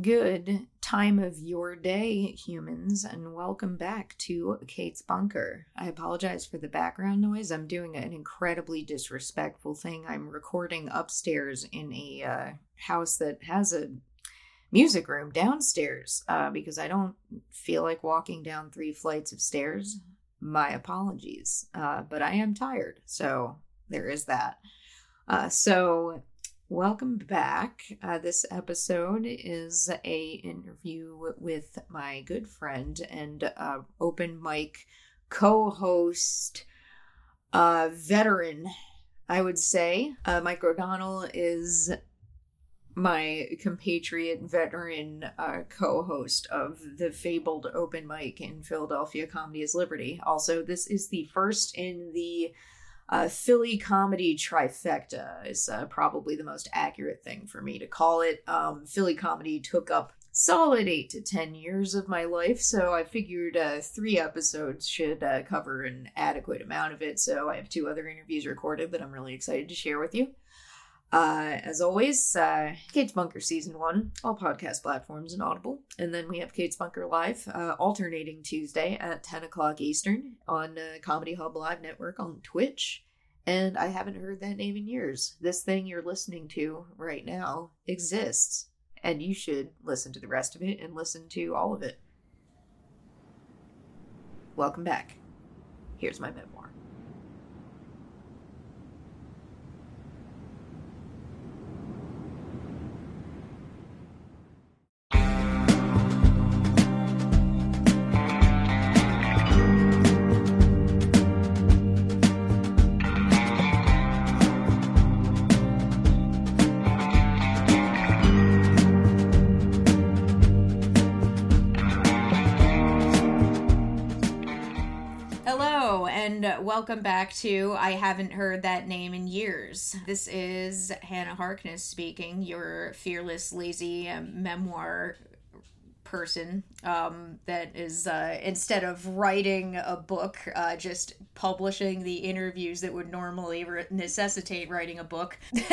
Good time of your day, humans, and welcome back to Kate's Bunker. I apologize for the background noise. I'm doing an incredibly disrespectful thing. I'm recording upstairs in a uh, house that has a music room downstairs uh, because I don't feel like walking down three flights of stairs. My apologies, uh, but I am tired, so there is that. Uh, so Welcome back. Uh, this episode is a interview with my good friend and uh, open mic co-host, uh, veteran, I would say. Uh, Mike O'Donnell is my compatriot, veteran uh, co-host of the fabled open mic in Philadelphia Comedy is Liberty. Also, this is the first in the uh, Philly comedy trifecta is uh, probably the most accurate thing for me to call it. Um, Philly comedy took up solid eight to ten years of my life, so I figured uh, three episodes should uh, cover an adequate amount of it. So I have two other interviews recorded that I'm really excited to share with you. Uh, as always, uh, Kate's Bunker Season 1, all podcast platforms and Audible. And then we have Kate's Bunker Live, uh, alternating Tuesday at 10 o'clock Eastern on uh, Comedy Hub Live Network on Twitch. And I haven't heard that name in years. This thing you're listening to right now exists. And you should listen to the rest of it and listen to all of it. Welcome back. Here's my memoir. Welcome back to I haven't heard that name in years. This is Hannah Harkness speaking, your fearless, lazy um, memoir person um, that is uh, instead of writing a book uh, just publishing the interviews that would normally re- necessitate writing a book.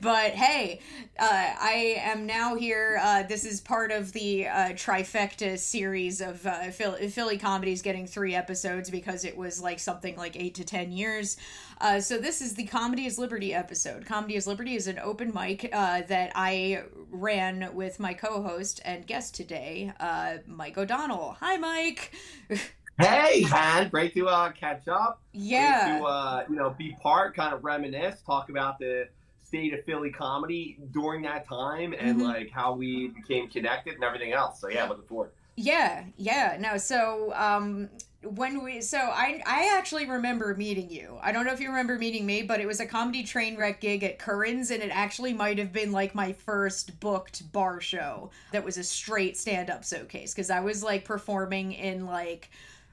But hey uh, i am now here uh, this is part of the uh, trifecta series of uh, philly, philly comedies getting three episodes because it was like something like eight to ten years uh, so this is the Comedy is Liberty episode. Comedy is Liberty is an open mic uh, that I ran with my co-host and guest today, uh, Mike O'Donnell. Hi, Mike. Hey, Han, great to uh, catch up. Yeah. Great to uh, you know be part, kind of reminisce, talk about the state of Philly comedy during that time and mm-hmm. like how we became connected and everything else. So yeah, looking forward. Yeah, yeah. No, so um when we so I I actually remember meeting you. I don't know if you remember meeting me, but it was a comedy train wreck gig at Curran's and it actually might have been like my first booked bar show that was a straight stand-up showcase because I was like performing in like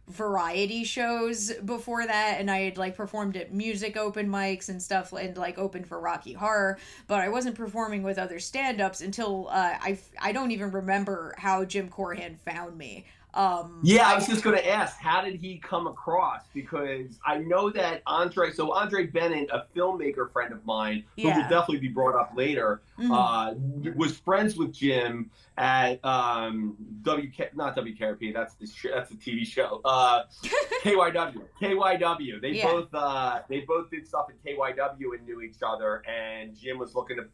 variety shows before that and I had like performed at music open mics and stuff and like opened for Rocky Horror, but I wasn't performing with other stand-ups until uh, I I don't even remember how Jim Corhan found me. Um, yeah, I was just going to ask, how did he come across? Because I know that Andre, so Andre Bennett, a filmmaker friend of mine, who yeah. will definitely be brought up later, mm-hmm. uh, was friends with Jim at um, WK, not WKRP, that's the sh- that's the TV show, uh, KYW, KYW. They yeah. both uh, they both did stuff at KYW and knew each other, and Jim was looking to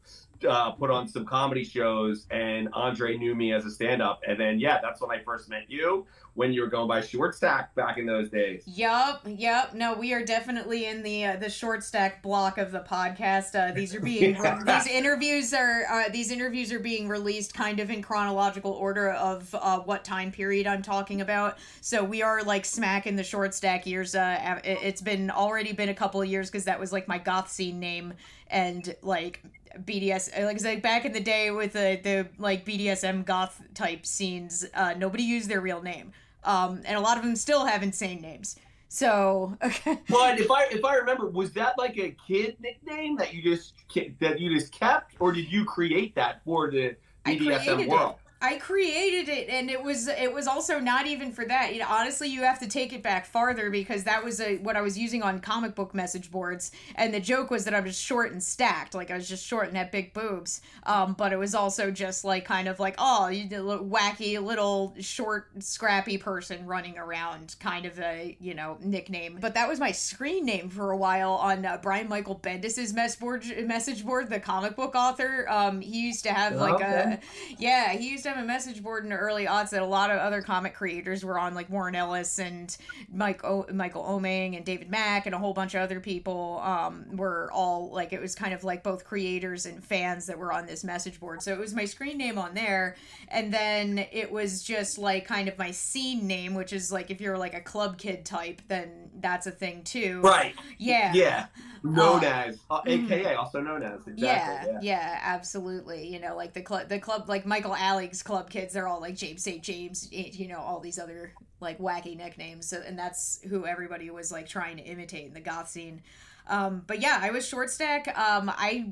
uh, put on some comedy shows, and Andre knew me as a stand-up, and then yeah, that's when I first met you when you were going by short stack back in those days. Yep, yep. No, we are definitely in the uh, the short stack block of the podcast. Uh, these are being yeah. these interviews are uh, these interviews are being released kind of in chronological order of uh, what time period I'm talking about. So we are like smack in the short stack years. Uh, it's been already been a couple of years because that was like my goth scene name and like BDS like like back in the day with the the like BDSM goth type scenes, uh, nobody used their real name, um, and a lot of them still have insane names. So, okay. But if I if I remember, was that like a kid nickname that you just that you just kept, or did you create that for the BDSM world? It. I created it and it was it was also not even for that. You know, honestly, you have to take it back farther because that was a, what I was using on comic book message boards and the joke was that I was short and stacked, like I was just short and had big boobs. Um, but it was also just like kind of like, oh, you wacky little short scrappy person running around kind of a, you know, nickname. But that was my screen name for a while on uh, Brian Michael Bendis's message board, message board, the comic book author. Um, he used to have like okay. a yeah, he used to have a message board in the early odds that a lot of other comic creators were on, like Warren Ellis and Mike o- Michael Oeming and David Mack and a whole bunch of other people um, were all like it was kind of like both creators and fans that were on this message board. So it was my screen name on there, and then it was just like kind of my scene name, which is like if you're like a club kid type, then that's a thing too. Right. Yeah. Yeah known as uh, aka mm-hmm. also known as exactly, yeah, yeah, yeah absolutely. You know like the club the club like michael Alig's club kids they're all like james st. James eh, you know all these other like wacky nicknames. So, and that's who everybody was like trying to imitate in the goth scene um, but yeah, I was short stack. Um, I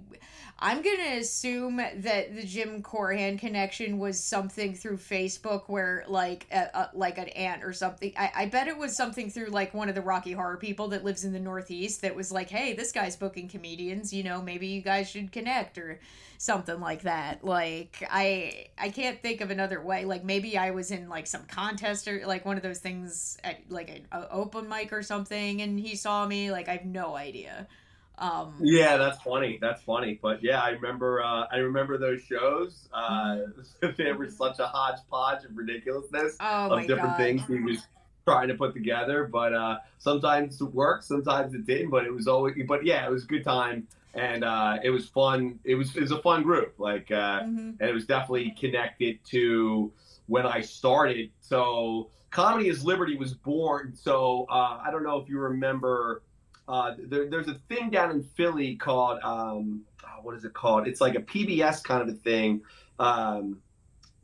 I'm gonna assume that the Jim Corhan connection was something through Facebook, where like a, a, like an aunt or something. I, I bet it was something through like one of the Rocky Horror people that lives in the Northeast that was like, hey, this guy's booking comedians. You know, maybe you guys should connect or something like that. Like I I can't think of another way. Like maybe I was in like some contest or like one of those things at like an open mic or something, and he saw me. Like I have no idea. Um, yeah, that's funny. That's funny. But yeah, I remember. Uh, I remember those shows. Uh, mm-hmm. they were such a hodgepodge of ridiculousness oh of different God. things he was trying to put together. But uh, sometimes it worked, sometimes it didn't. But it was always. But yeah, it was a good time and uh, it was fun. It was it was a fun group, like, uh, mm-hmm. and it was definitely connected to when I started. So, Comedy is Liberty was born. So, uh, I don't know if you remember. Uh, there, there's a thing down in Philly called um, oh, what is it called? It's like a PBS kind of a thing um,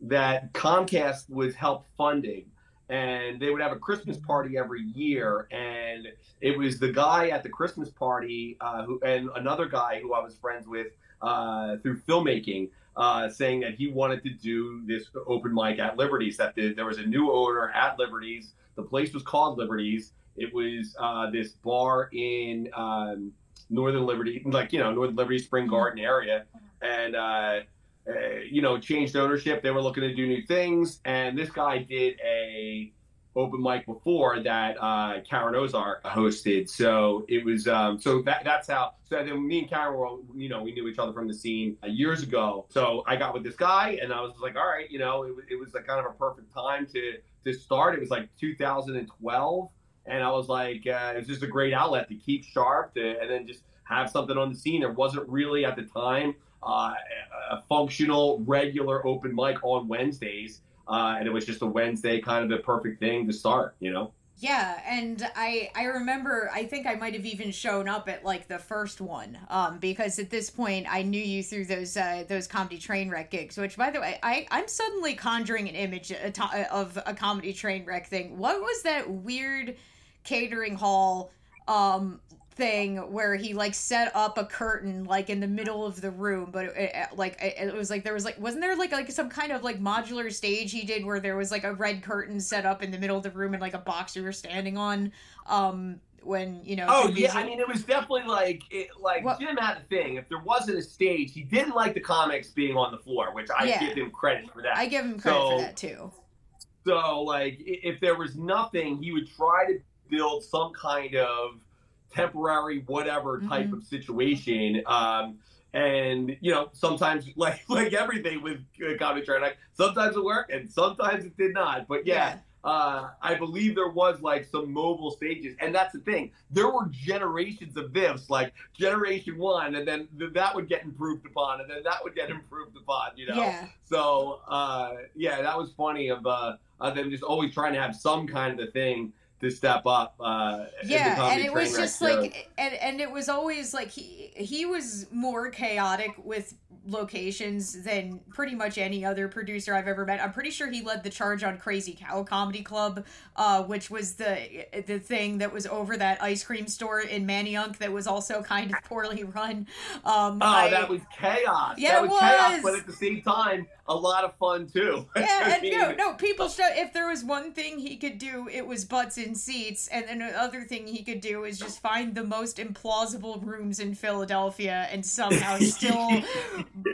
that Comcast was help funding and they would have a Christmas party every year. And it was the guy at the Christmas party uh, who, and another guy who I was friends with uh, through filmmaking, uh, saying that he wanted to do this open mic at Liberties. That the, there was a new owner at Liberties. The place was called Liberties. It was uh, this bar in um, Northern Liberty, like you know Northern Liberty Spring. Garden area, and uh, you know, changed ownership. They were looking to do new things, and this guy did a open mic before that uh, Karen Ozark hosted. So it was um, so that that's how. So then me and Karen were, you know, we knew each other from the scene uh, years ago. So I got with this guy, and I was like, all right, you know, it, it was like kind of a perfect time to to start. It was like 2012, and I was like, uh, it was just a great outlet to keep sharp, to, and then just have something on the scene. There wasn't really at the time uh, a functional, regular open mic on Wednesdays. Uh, and it was just a Wednesday kind of the perfect thing to start, you know? Yeah, and I I remember I think I might have even shown up at like the first one, um, because at this point I knew you through those uh, those comedy train wreck gigs. Which, by the way, I I'm suddenly conjuring an image of a comedy train wreck thing. What was that weird catering hall um thing where he like set up a curtain like in the middle of the room but it, it, like it, it, was like there was like wasn't there like like some kind of like modular stage he did where there was like a red curtain set up in the middle of the room and like a box you were standing on um when you know oh yeah i mean it was definitely like it like what? jim had a thing if there wasn't a stage he didn't like the comics being on the floor which i yeah. give him credit for that i give him credit so, for that too so like if there was nothing he would try to build some kind of temporary whatever type mm-hmm. of situation. Um, and you know, sometimes like like everything with comedy train, like sometimes it worked and sometimes it did not. But yeah. yeah. Uh, I believe there was like some mobile stages, and that's the thing. There were generations of this, like generation one, and then th- that would get improved upon, and then that would get improved upon. You know. Yeah. So uh, yeah, that was funny of uh, of them just always trying to have some kind of a thing to step up. Uh, yeah, and it was just like, and and it was always like he he was more chaotic with locations than pretty much any other producer I've ever met. I'm pretty sure he led the charge on Crazy Cow Comedy Club, uh, which was the the thing that was over that ice cream store in Manayunk that was also kind of poorly run. Um, oh, I, that was chaos. Yeah, that was, was, chaos, but at the same time, a lot of fun too. Yeah, and no, no, people uh, show if there was one thing he could do, it was butts in seats, and then another thing he could do is just find the most implausible rooms in Philadelphia and somehow still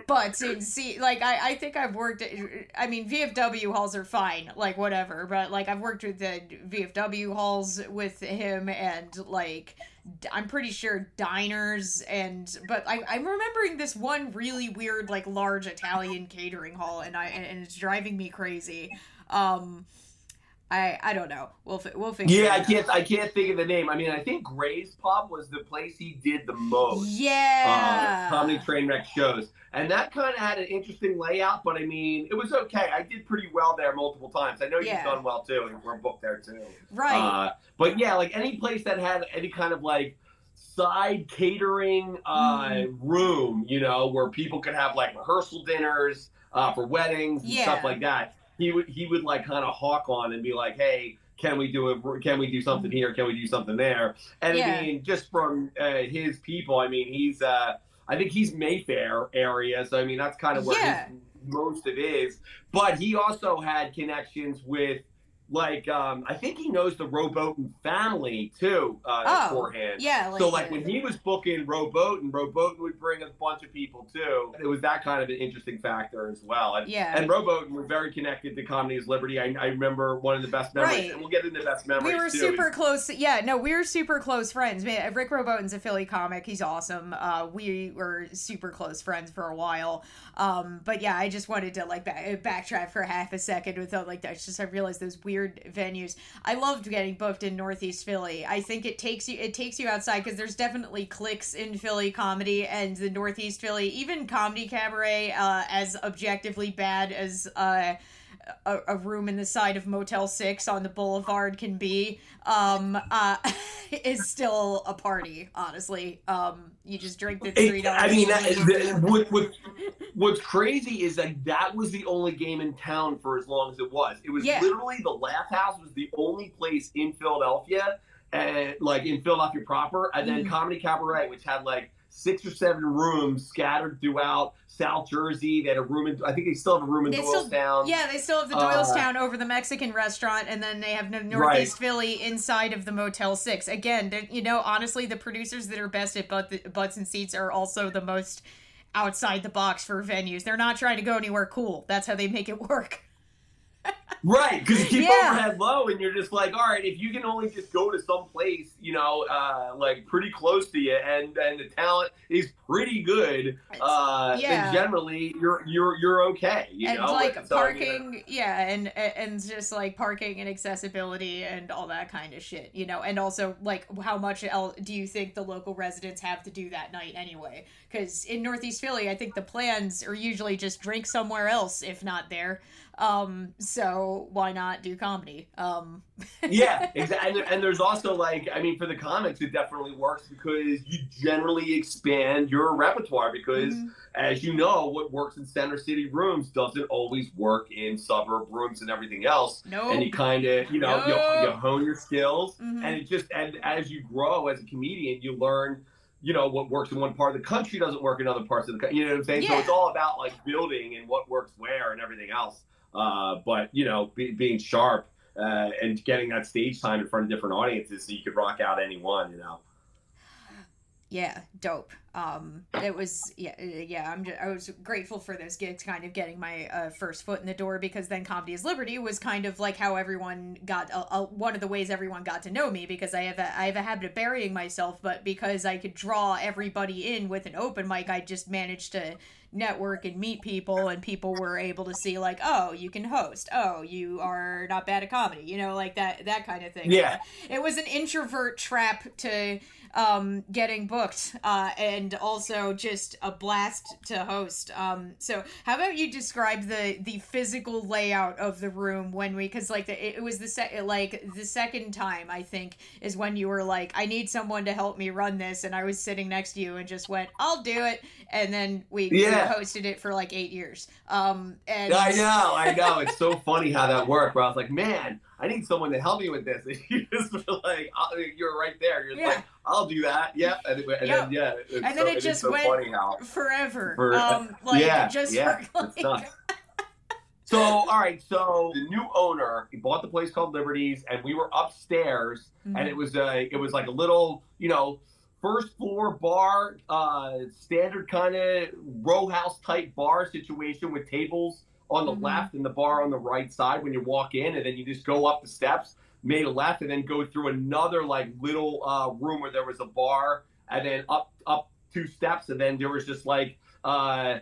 butts in seats. Like I, I think I've worked. I mean, VFW halls are fine, like whatever, but like I've worked with the VFW halls with him, and like I'm pretty sure diners and but I, I'm remembering this one really weird like large Italian catering hall and I and it's driving me crazy. Um, I I don't know. We'll we'll figure. Yeah, I can't I can't think of the name. I mean, I think Gray's Pub was the place he did the most. Yeah. Uh, comedy train wreck shows, and that kind of had an interesting layout. But I mean, it was okay. I did pretty well there multiple times. I know you've done well too, and we're booked there too. Right. Uh, but yeah, like any place that had any kind of like side catering uh, mm. room, you know, where people could have like rehearsal dinners uh, for weddings and yeah. stuff like that he would he would like kind of hawk on and be like, hey, can we do it? Can we do something here? Can we do something there? And yeah. I mean, just from uh, his people, I mean, he's uh, I think he's Mayfair area, so I mean that's kind of where yeah. his, most of is. But he also had connections with like um, I think he knows the Roboten family too uh, oh, beforehand. Yeah. Like so like when he was booking Roboten, Roboten would bring a bunch of people too. It was that kind of an interesting factor as well. And, yeah. And Roboten were very connected to Comedy is Liberty. I, I remember one of the best memories, right. and we'll get into best memories. We were too. super close. Yeah. No, we were super close friends. Man, Rick Roboten's a Philly comic. He's awesome. Uh, we were super close friends for a while. Um, but yeah, I just wanted to like back, backtrack for half a second without like that. Just I realized those weird venues. I loved getting booked in Northeast Philly. I think it takes you it takes you outside because there's definitely cliques in Philly comedy and the Northeast Philly, even comedy cabaret, uh, as objectively bad as uh, a, a, room in the side of Motel Six on the Boulevard can be, um, uh, is still a party. Honestly, um, you just drink the three dollars. I mean, that, what, what, what's crazy is that that was the only game in town for as long as it was. It was yeah. literally the Laugh House was the only place in Philadelphia, and like in Philadelphia proper, and then mm. Comedy Cabaret, which had like six or seven rooms scattered throughout South Jersey. They had a room in, I think they still have a room in they Doylestown. Still, yeah, they still have the Doylestown uh, over the Mexican restaurant, and then they have Northeast right. Philly inside of the Motel 6. Again, you know, honestly, the producers that are best at butt, butts and seats are also the most outside the box for venues. They're not trying to go anywhere cool. That's how they make it work. Right, because you keep yeah. overhead low, and you're just like, all right, if you can only just go to some place, you know, uh, like pretty close to you, and and the talent is pretty good, uh, yeah. then generally you're you're you're okay. You and know? like so, parking, yeah, and and just like parking and accessibility and all that kind of shit, you know, and also like how much el- do you think the local residents have to do that night anyway? Because in Northeast Philly, I think the plans are usually just drink somewhere else if not there. Um, so why not do comedy? Um. yeah, exactly. And, and, there's also like, I mean, for the comics, it definitely works because you generally expand your repertoire because, mm-hmm. as you know, what works in center city rooms doesn't always work in suburb rooms and everything else. No. And you kind of, you know, nope. you, you, hone your skills, mm-hmm. and it just, and as you grow as a comedian, you learn you know what works in one part of the country doesn't work in other parts of the country. You know what I'm saying? Yeah. So it's all about like building and what works where and everything else. Uh, but you know, be, being sharp uh, and getting that stage time in front of different audiences, so you could rock out anyone. You know. Yeah, dope. Um, it was yeah, uh, yeah. I'm just, I was grateful for those gigs, kind of getting my uh, first foot in the door because then Comedy is Liberty was kind of like how everyone got a, a, one of the ways everyone got to know me because I have a I have a habit of burying myself, but because I could draw everybody in with an open mic, I just managed to network and meet people and people were able to see like oh you can host oh you are not bad at comedy you know like that that kind of thing yeah it was an introvert trap to um, getting booked, uh, and also just a blast to host. Um, so how about you describe the the physical layout of the room when we because like the, it was the se- like the second time I think is when you were like I need someone to help me run this, and I was sitting next to you and just went I'll do it, and then we, yeah. hosted it for like eight years. Um, and I know, I know, it's so funny how that worked. Where I was like, man. I need someone to help me with this. And you just were like, you're right there. You're yeah. like, I'll do that. Yeah. And, and yep. then, yeah. and then so, it just so went forever. For, um, like, yeah, just yeah, for, like... So, all right. So the new owner he bought the place called Liberties, and we were upstairs, mm-hmm. and it was a, it was like a little, you know, first floor bar, uh, standard kind of row house type bar situation with tables on the mm-hmm. left and the bar on the right side when you walk in, and then you just go up the steps, made a left, and then go through another like little uh, room where there was a bar, and then up up two steps, and then there was just like uh,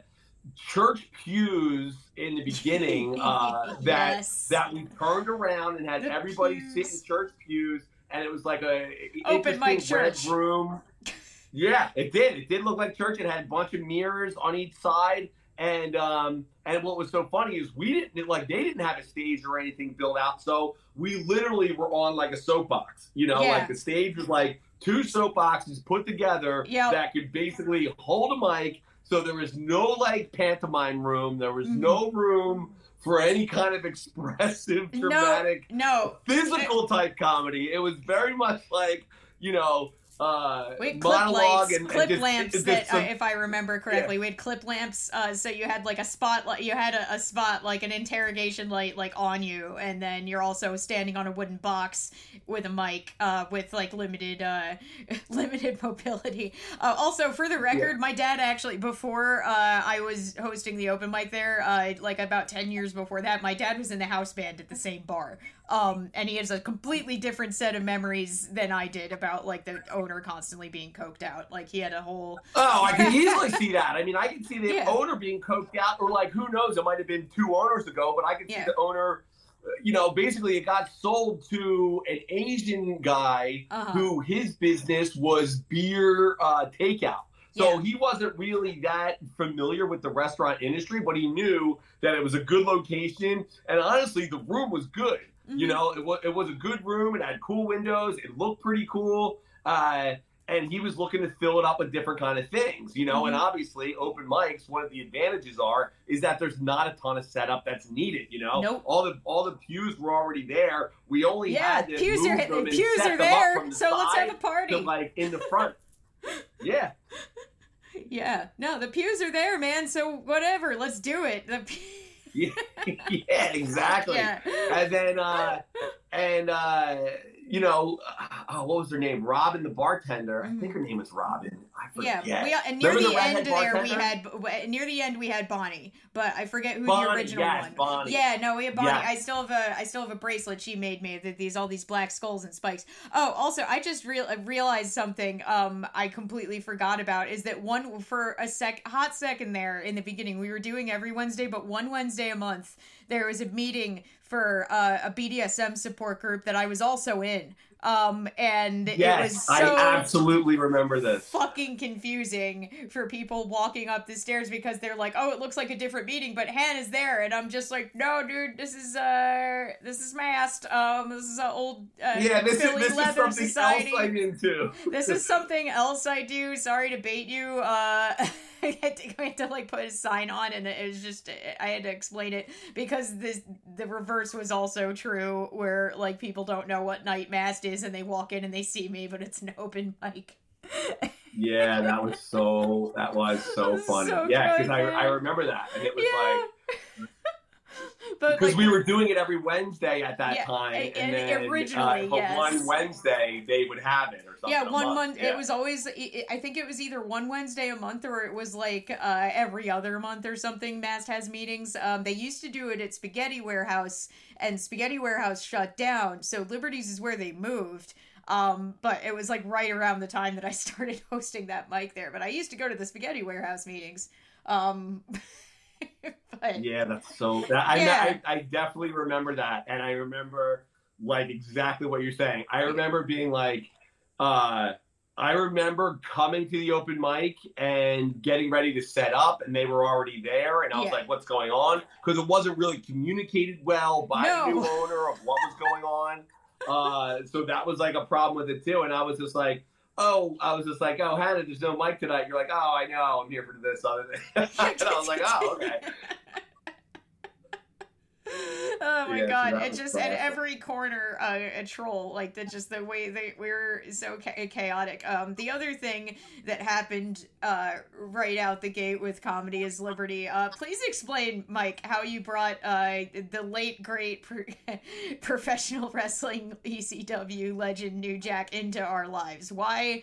church pews in the beginning uh, that yes. that we turned around and had the everybody pews. sit in church pews, and it was like a open mic church room. Yeah, it did. It did look like church. It had a bunch of mirrors on each side and um, and what was so funny is we didn't like they didn't have a stage or anything built out, so we literally were on like a soapbox. You know, yeah. like the stage was like two soapboxes put together yep. that could basically hold a mic. So there was no like pantomime room. There was mm-hmm. no room for any kind of expressive, dramatic, no, no. physical type comedy. It was very much like you know uh, we had clip lamps, and, clip and just, lamps that, some, uh, if I remember correctly, yeah. we had clip lamps. Uh, so you had like a spot, you had a, a, spot like an interrogation light like on you, and then you're also standing on a wooden box with a mic, uh, with like limited, uh, limited mobility. Uh, also, for the record, yeah. my dad actually before uh, I was hosting the open mic there, uh, like about ten years before that, my dad was in the house band at the same bar. Um, and he has a completely different set of memories than I did about like the owner constantly being coked out. Like he had a whole. Oh, I can easily see that. I mean, I can see the yeah. owner being coked out, or like who knows? It might have been two owners ago, but I can see yeah. the owner. You know, basically, it got sold to an Asian guy uh-huh. who his business was beer uh, takeout. So yeah. he wasn't really that familiar with the restaurant industry, but he knew that it was a good location. And honestly, the room was good. Mm-hmm. You know, it was, it was a good room. It had cool windows. It looked pretty cool. Uh, and he was looking to fill it up with different kind of things, you know. Mm-hmm. And obviously, open mics. One of the advantages are is that there's not a ton of setup that's needed. You know, nope. all the all the pews were already there. We only yeah, had to pews move are them the pews are there. The so let's have a party. To, like in the front. yeah. Yeah. No, the pews are there, man. So whatever, let's do it. The yeah, yeah, exactly. Yeah. And then, uh, and uh, you know, uh, what was her name? Robin, the bartender. Mm-hmm. I think her name was Robin. Yeah, we, and near Remember the end there, we had near the end we had Bonnie, but I forget who Bonnie, the original yes, one. Bonnie. Yeah, no, we had Bonnie. Yes. I still have a I still have a bracelet she made me. that These all these black skulls and spikes. Oh, also, I just real realized something. Um, I completely forgot about is that one for a sec hot second there in the beginning we were doing every Wednesday, but one Wednesday a month there was a meeting for uh, a BDSM support group that I was also in. Um, and yes, it was so I absolutely remember this. Fucking confusing for people walking up the stairs because they're like, "Oh, it looks like a different meeting," but Han is there, and I'm just like, "No, dude, this is uh, this is Mast. Um, this is an old uh, yeah, this Philly is this Leather is something Society. else I'm into. this is something else I do. Sorry to bait you. Uh." I had, to, I had to like put a sign on, and it was just I had to explain it because this the reverse was also true, where like people don't know what night mast is, and they walk in and they see me, but it's an open mic. yeah, that was so that was so funny. So yeah, because I I remember that, and it was yeah. like but because like, we were doing it every Wednesday at that yeah, time, and, and then originally, uh, but yes. one Wednesday they would have it or something. Yeah, one month. Yeah. It was always. I think it was either one Wednesday a month or it was like uh, every other month or something. Mast has meetings. Um, they used to do it at Spaghetti Warehouse, and Spaghetti Warehouse shut down. So Liberties is where they moved. Um, but it was like right around the time that I started hosting that mic there. But I used to go to the Spaghetti Warehouse meetings. Um, but, yeah, that's so. That, yeah. I, I, I definitely remember that, and I remember like exactly what you're saying. I remember being like, uh, I remember coming to the open mic and getting ready to set up, and they were already there, and I was yeah. like, "What's going on?" Because it wasn't really communicated well by no. the new owner of what was going on. Uh, so that was like a problem with it too, and I was just like, "Oh," I was just like, "Oh, Hannah, there's no mic tonight." You're like, "Oh, I know, I'm here for this other thing," and I was like, "Oh, okay." oh my yeah, god! It just at every corner uh, a troll like the just the way they we're so cha- chaotic. Um, the other thing that happened uh, right out the gate with comedy is Liberty. Uh, please explain, Mike, how you brought uh, the late great pro- professional wrestling ECW legend New Jack into our lives. Why?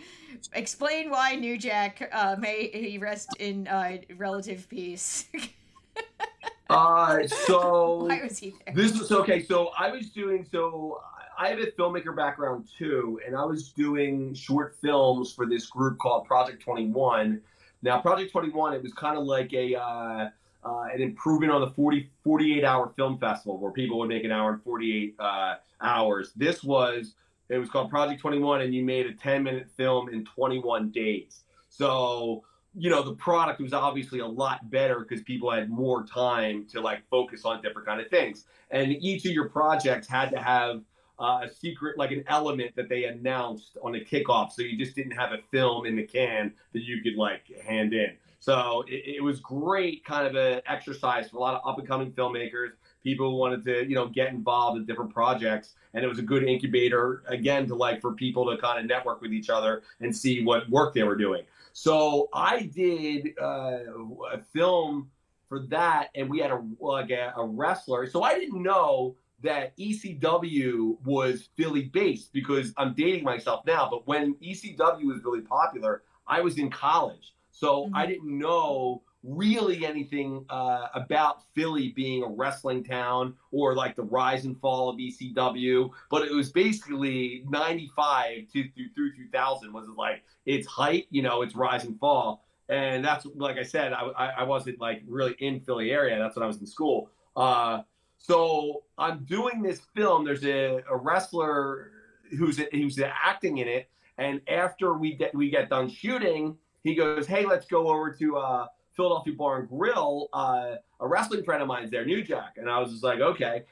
Explain why New Jack uh, may he rest in uh, relative peace. Uh, so why was he there? This was okay. So I was doing so. I have a filmmaker background too, and I was doing short films for this group called Project Twenty One. Now, Project Twenty One, it was kind of like a uh, uh, an improvement on the 40, 48 hour film festival where people would make an hour and 48 uh, hours. This was it was called Project 21, and you made a 10 minute film in 21 days. So you know the product was obviously a lot better because people had more time to like focus on different kind of things. And each of your projects had to have uh, a secret like an element that they announced on the kickoff so you just didn't have a film in the can that you could like hand in. So it, it was great kind of an exercise for a lot of up and coming filmmakers people who wanted to you know get involved in different projects and it was a good incubator again to like for people to kind of network with each other and see what work they were doing so I did uh, a film for that, and we had a like a, a wrestler. So I didn't know that ECW was Philly based because I'm dating myself now. But when ECW was really popular, I was in college, so mm-hmm. I didn't know really anything uh, about Philly being a wrestling town or like the rise and fall of ECW, but it was basically 95 to, through, through 2000 was like its height, you know, its rise and fall. And that's like I said, I, I wasn't like really in Philly area. That's when I was in school. Uh, so I'm doing this film. There's a, a wrestler who's who's acting in it, and after we get we get done shooting, he goes, "Hey, let's go over to uh, Philadelphia Bar and Grill, uh, a wrestling friend of mine's there, New Jack, and I was just like, okay,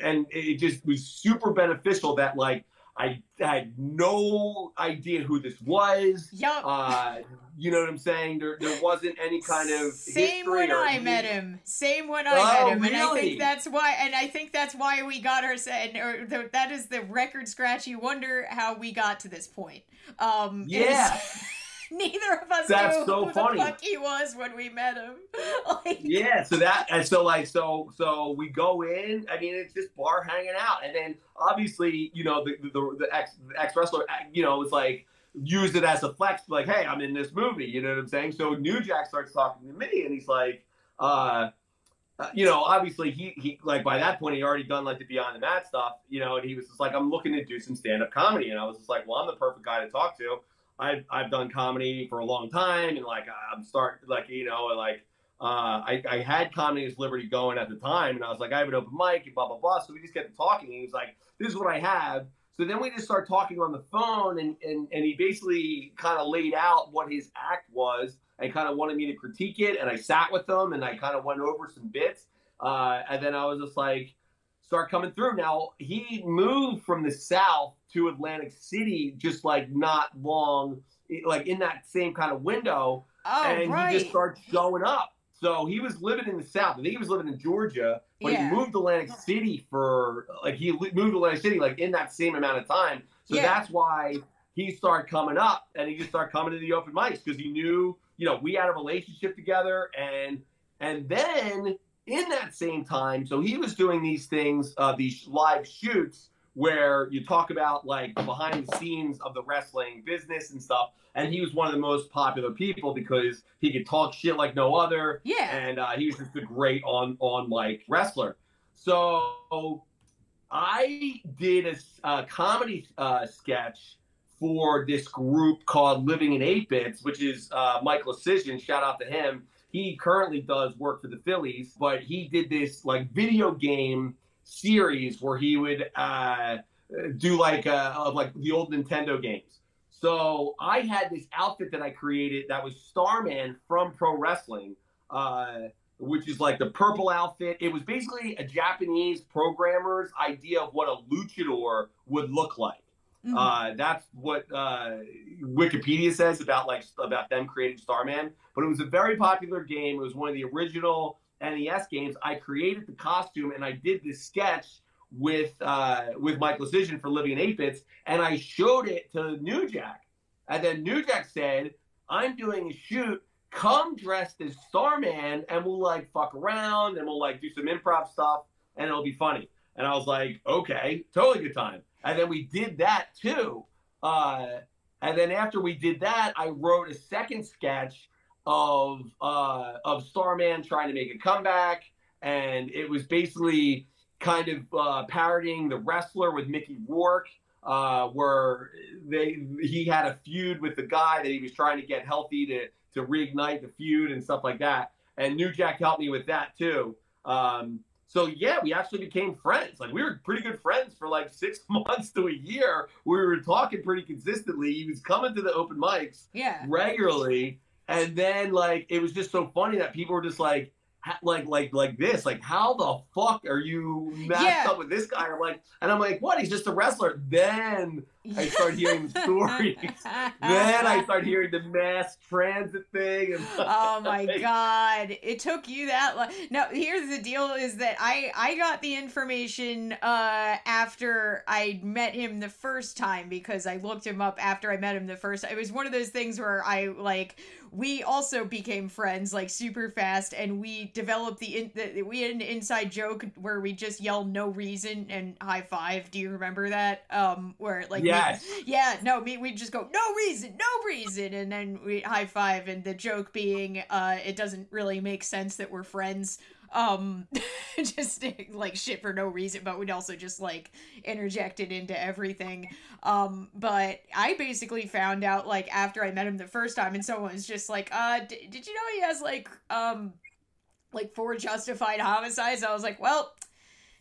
and it just was super beneficial that like I had no idea who this was. Yep. Uh, you know what I'm saying? There, there wasn't any kind of same when I met him. Same when I oh, met him, really? and I think that's why. And I think that's why we got our. And or the, that is the record scratch. You wonder how we got to this point. Um, yeah. neither of us That's knew so who funny. the fuck he was when we met him. like, yeah, so that and so like so so we go in. I mean, it's just bar hanging out, and then obviously you know the the, the ex the ex wrestler you know was like used it as a flex, like, hey, I'm in this movie. You know what I'm saying? So New Jack starts talking to me, and he's like, uh, uh, you know, obviously he he like by that point he already done like the Beyond the Mat stuff, you know, and he was just like, I'm looking to do some stand up comedy, and I was just like, well, I'm the perfect guy to talk to. I've I've done comedy for a long time, and like I'm starting like you know like uh, I I had comedy as Liberty going at the time, and I was like I have an open mic and blah blah blah. So we just kept talking. And he was like, "This is what I have." So then we just start talking on the phone, and and and he basically kind of laid out what his act was, and kind of wanted me to critique it. And I sat with him, and I kind of went over some bits, uh, and then I was just like start coming through. Now he moved from the south to Atlantic City just like not long, like in that same kind of window, oh, and right. he just starts showing up. So he was living in the south. I think he was living in Georgia, but yeah. he moved to Atlantic City for like he moved to Atlantic City like in that same amount of time. So yeah. that's why he started coming up and he just started coming to the open mics because he knew, you know, we had a relationship together and and then in that same time, so he was doing these things, uh, these live shoots where you talk about like the behind the scenes of the wrestling business and stuff. And he was one of the most popular people because he could talk shit like no other. Yeah. And uh, he was just a great on on like wrestler. So I did a, a comedy uh, sketch for this group called Living in Eight Bits, which is uh, Michael Decision. Shout out to him he currently does work for the Phillies, but he did this like video game series where he would uh, do like uh, like the old Nintendo games. So I had this outfit that I created that was Starman from pro wrestling, uh, which is like the purple outfit. It was basically a Japanese programmer's idea of what a luchador would look like. Mm-hmm. Uh, that's what uh, Wikipedia says about like about them creating Starman. But it was a very popular game. It was one of the original NES games. I created the costume and I did this sketch with uh, with Michael Decision for Living in 8 Bits, and I showed it to New Jack. And then New Jack said, I'm doing a shoot. Come dressed as Starman and we'll like fuck around and we'll like do some improv stuff and it'll be funny. And I was like, okay, totally good time. And then we did that too. Uh, and then after we did that, I wrote a second sketch of uh, of Starman trying to make a comeback, and it was basically kind of uh, parodying the wrestler with Mickey Rourke, uh, where they he had a feud with the guy that he was trying to get healthy to to reignite the feud and stuff like that. And New Jack helped me with that too. Um, so yeah, we actually became friends. Like we were pretty good friends for like six months to a year. We were talking pretty consistently. He was coming to the open mics yeah. regularly. And then like it was just so funny that people were just like, like like like this like how the fuck are you matched yeah. up with this guy? I'm like and i'm like what? He's just a wrestler. Then i start hearing the stories. Then i start hearing the mass transit thing and oh my god. It took you that long no here's the deal is that i i got the information uh after i met him the first time because i looked him up after i met him the first it was one of those things where i like we also became friends like super fast and we developed the, in, the we had an inside joke where we just yell no reason and high five. Do you remember that? Um where like yes. Yeah no me we just go no reason no reason and then we high five and the joke being uh it doesn't really make sense that we're friends um just like shit for no reason but we'd also just like interject it into everything um but i basically found out like after i met him the first time and someone was just like uh d- did you know he has like um like four justified homicides i was like well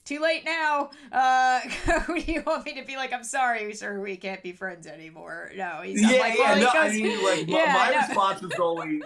too late now. Uh, do you want me to be like, I'm sorry, sir, we can't be friends anymore? No, he's yeah, like, yeah. Well, no, goes, I mean, like, yeah, my, my no. response was always,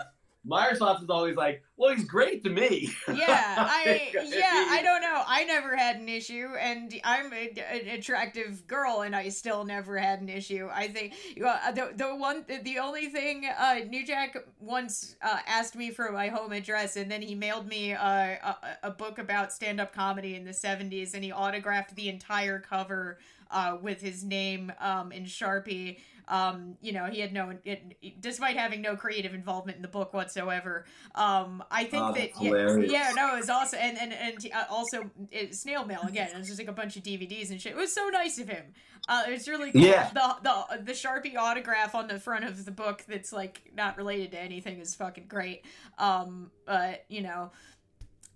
response is always like, "Well, he's great to me." Yeah, I yeah, I don't know. I never had an issue, and I'm a, an attractive girl, and I still never had an issue. I think uh, the the one the only thing uh, New Jack once uh, asked me for my home address, and then he mailed me uh, a, a book about stand up comedy in the '70s, and he autographed the entire cover uh, with his name um, in Sharpie um, you know, he had no, it, despite having no creative involvement in the book whatsoever. Um, I think oh, that yeah, yeah, no, it was awesome, and and and uh, also it, snail mail again. It was just like a bunch of DVDs and shit. It was so nice of him. Uh, it's really cool. Yeah. The the the Sharpie autograph on the front of the book that's like not related to anything is fucking great. Um, but you know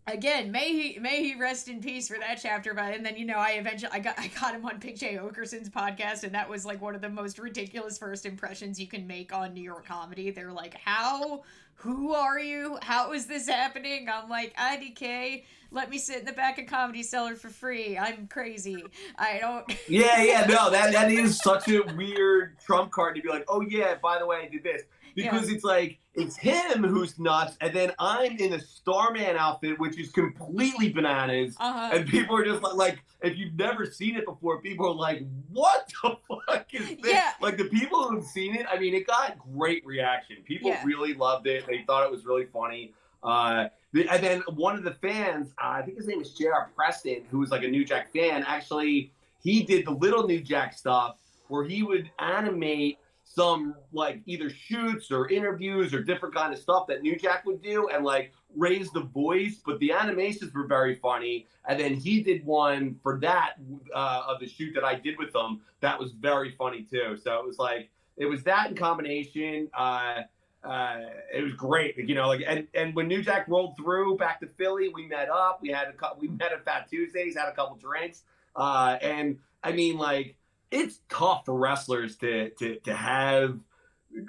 again, may he may he rest in peace for that chapter. But and then you know, I eventually I got I got him on Big Jay Oakerson's podcast, and that was like one of the most ridiculous first impressions you can make on New York comedy. They're like, "How? Who are you? How is this happening?" I'm like, "IDK." Let me sit in the back of Comedy Cellar for free. I'm crazy. I don't. yeah, yeah, no, that that is such a weird trump card to be like, oh yeah, by the way, I did this because yeah. it's like it's him who's nuts, and then I'm in a Starman outfit, which is completely bananas, uh-huh. and people are just like, like, if you've never seen it before, people are like, "What the fuck is this?" Yeah. Like the people who've seen it, I mean, it got great reaction. People yeah. really loved it. They thought it was really funny. Uh, and then one of the fans, uh, I think his name is J.R. Preston, who was like a New Jack fan. Actually, he did the little New Jack stuff where he would animate some like either shoots or interviews or different kind of stuff that New Jack would do and like raise the voice. But the animations were very funny. And then he did one for that uh, of the shoot that I did with them that was very funny too. So it was like it was that in combination. Uh, uh, it was great, you know. Like and, and when New Jack rolled through back to Philly, we met up. We had a couple. We met at Fat Tuesdays, had a couple drinks, uh, and I mean, like it's tough for wrestlers to to to have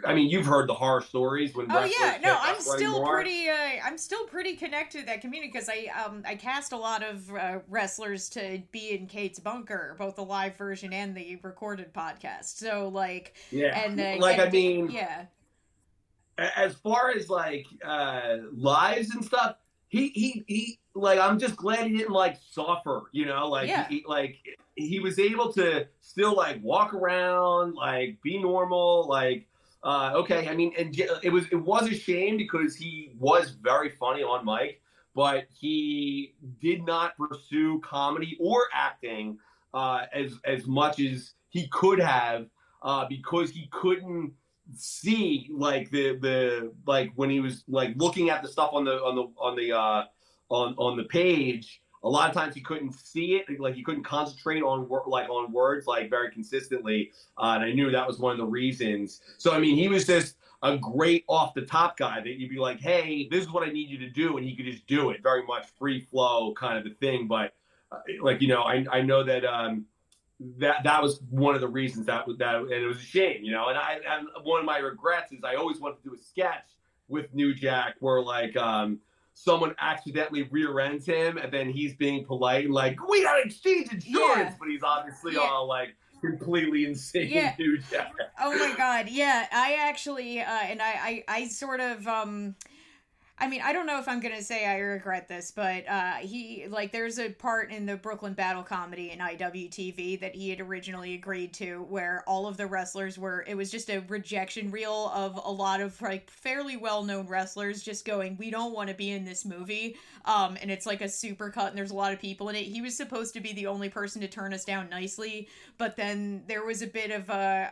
I mean, you've heard the horror stories when. Oh yeah, no, I'm still pretty. Uh, I'm still pretty connected to that community because I um I cast a lot of uh, wrestlers to be in Kate's bunker, both the live version and the recorded podcast. So like, yeah, and uh, like and, I mean, yeah. As far as like uh lives and stuff, he he he like I'm just glad he didn't like suffer, you know, like yeah. he, like he was able to still like walk around, like be normal, like uh, okay. I mean, and it was it was a shame because he was very funny on mic, but he did not pursue comedy or acting uh, as as much as he could have uh, because he couldn't see like the the like when he was like looking at the stuff on the on the on the uh, on on the page a lot of times he couldn't see it. Like he couldn't concentrate on work, like on words like very consistently uh, and i knew that was one of the reasons. So i mean he was just a great off the top guy that you'd be like hey this is what i need you to do and he could just do it. Very much free flow kind of a thing but uh, like you know i, I know that um, that that was one of the reasons that that and it was a shame you know and i and one of my regrets is i always wanted to do a sketch with new jack where like um someone accidentally rear ends him and then he's being polite and like, we gotta exchange insurance, yeah. but he's obviously yeah. all like completely insane yeah. oh my god, yeah. I actually uh and I, I I sort of um I mean, I don't know if I'm gonna say I regret this, but uh, he like there's a part in the Brooklyn Battle Comedy in IWTV that he had originally agreed to, where all of the wrestlers were. It was just a rejection reel of a lot of like fairly well known wrestlers just going, "We don't want to be in this movie," um, and it's like a super cut, and there's a lot of people in it. He was supposed to be the only person to turn us down nicely, but then there was a bit of a,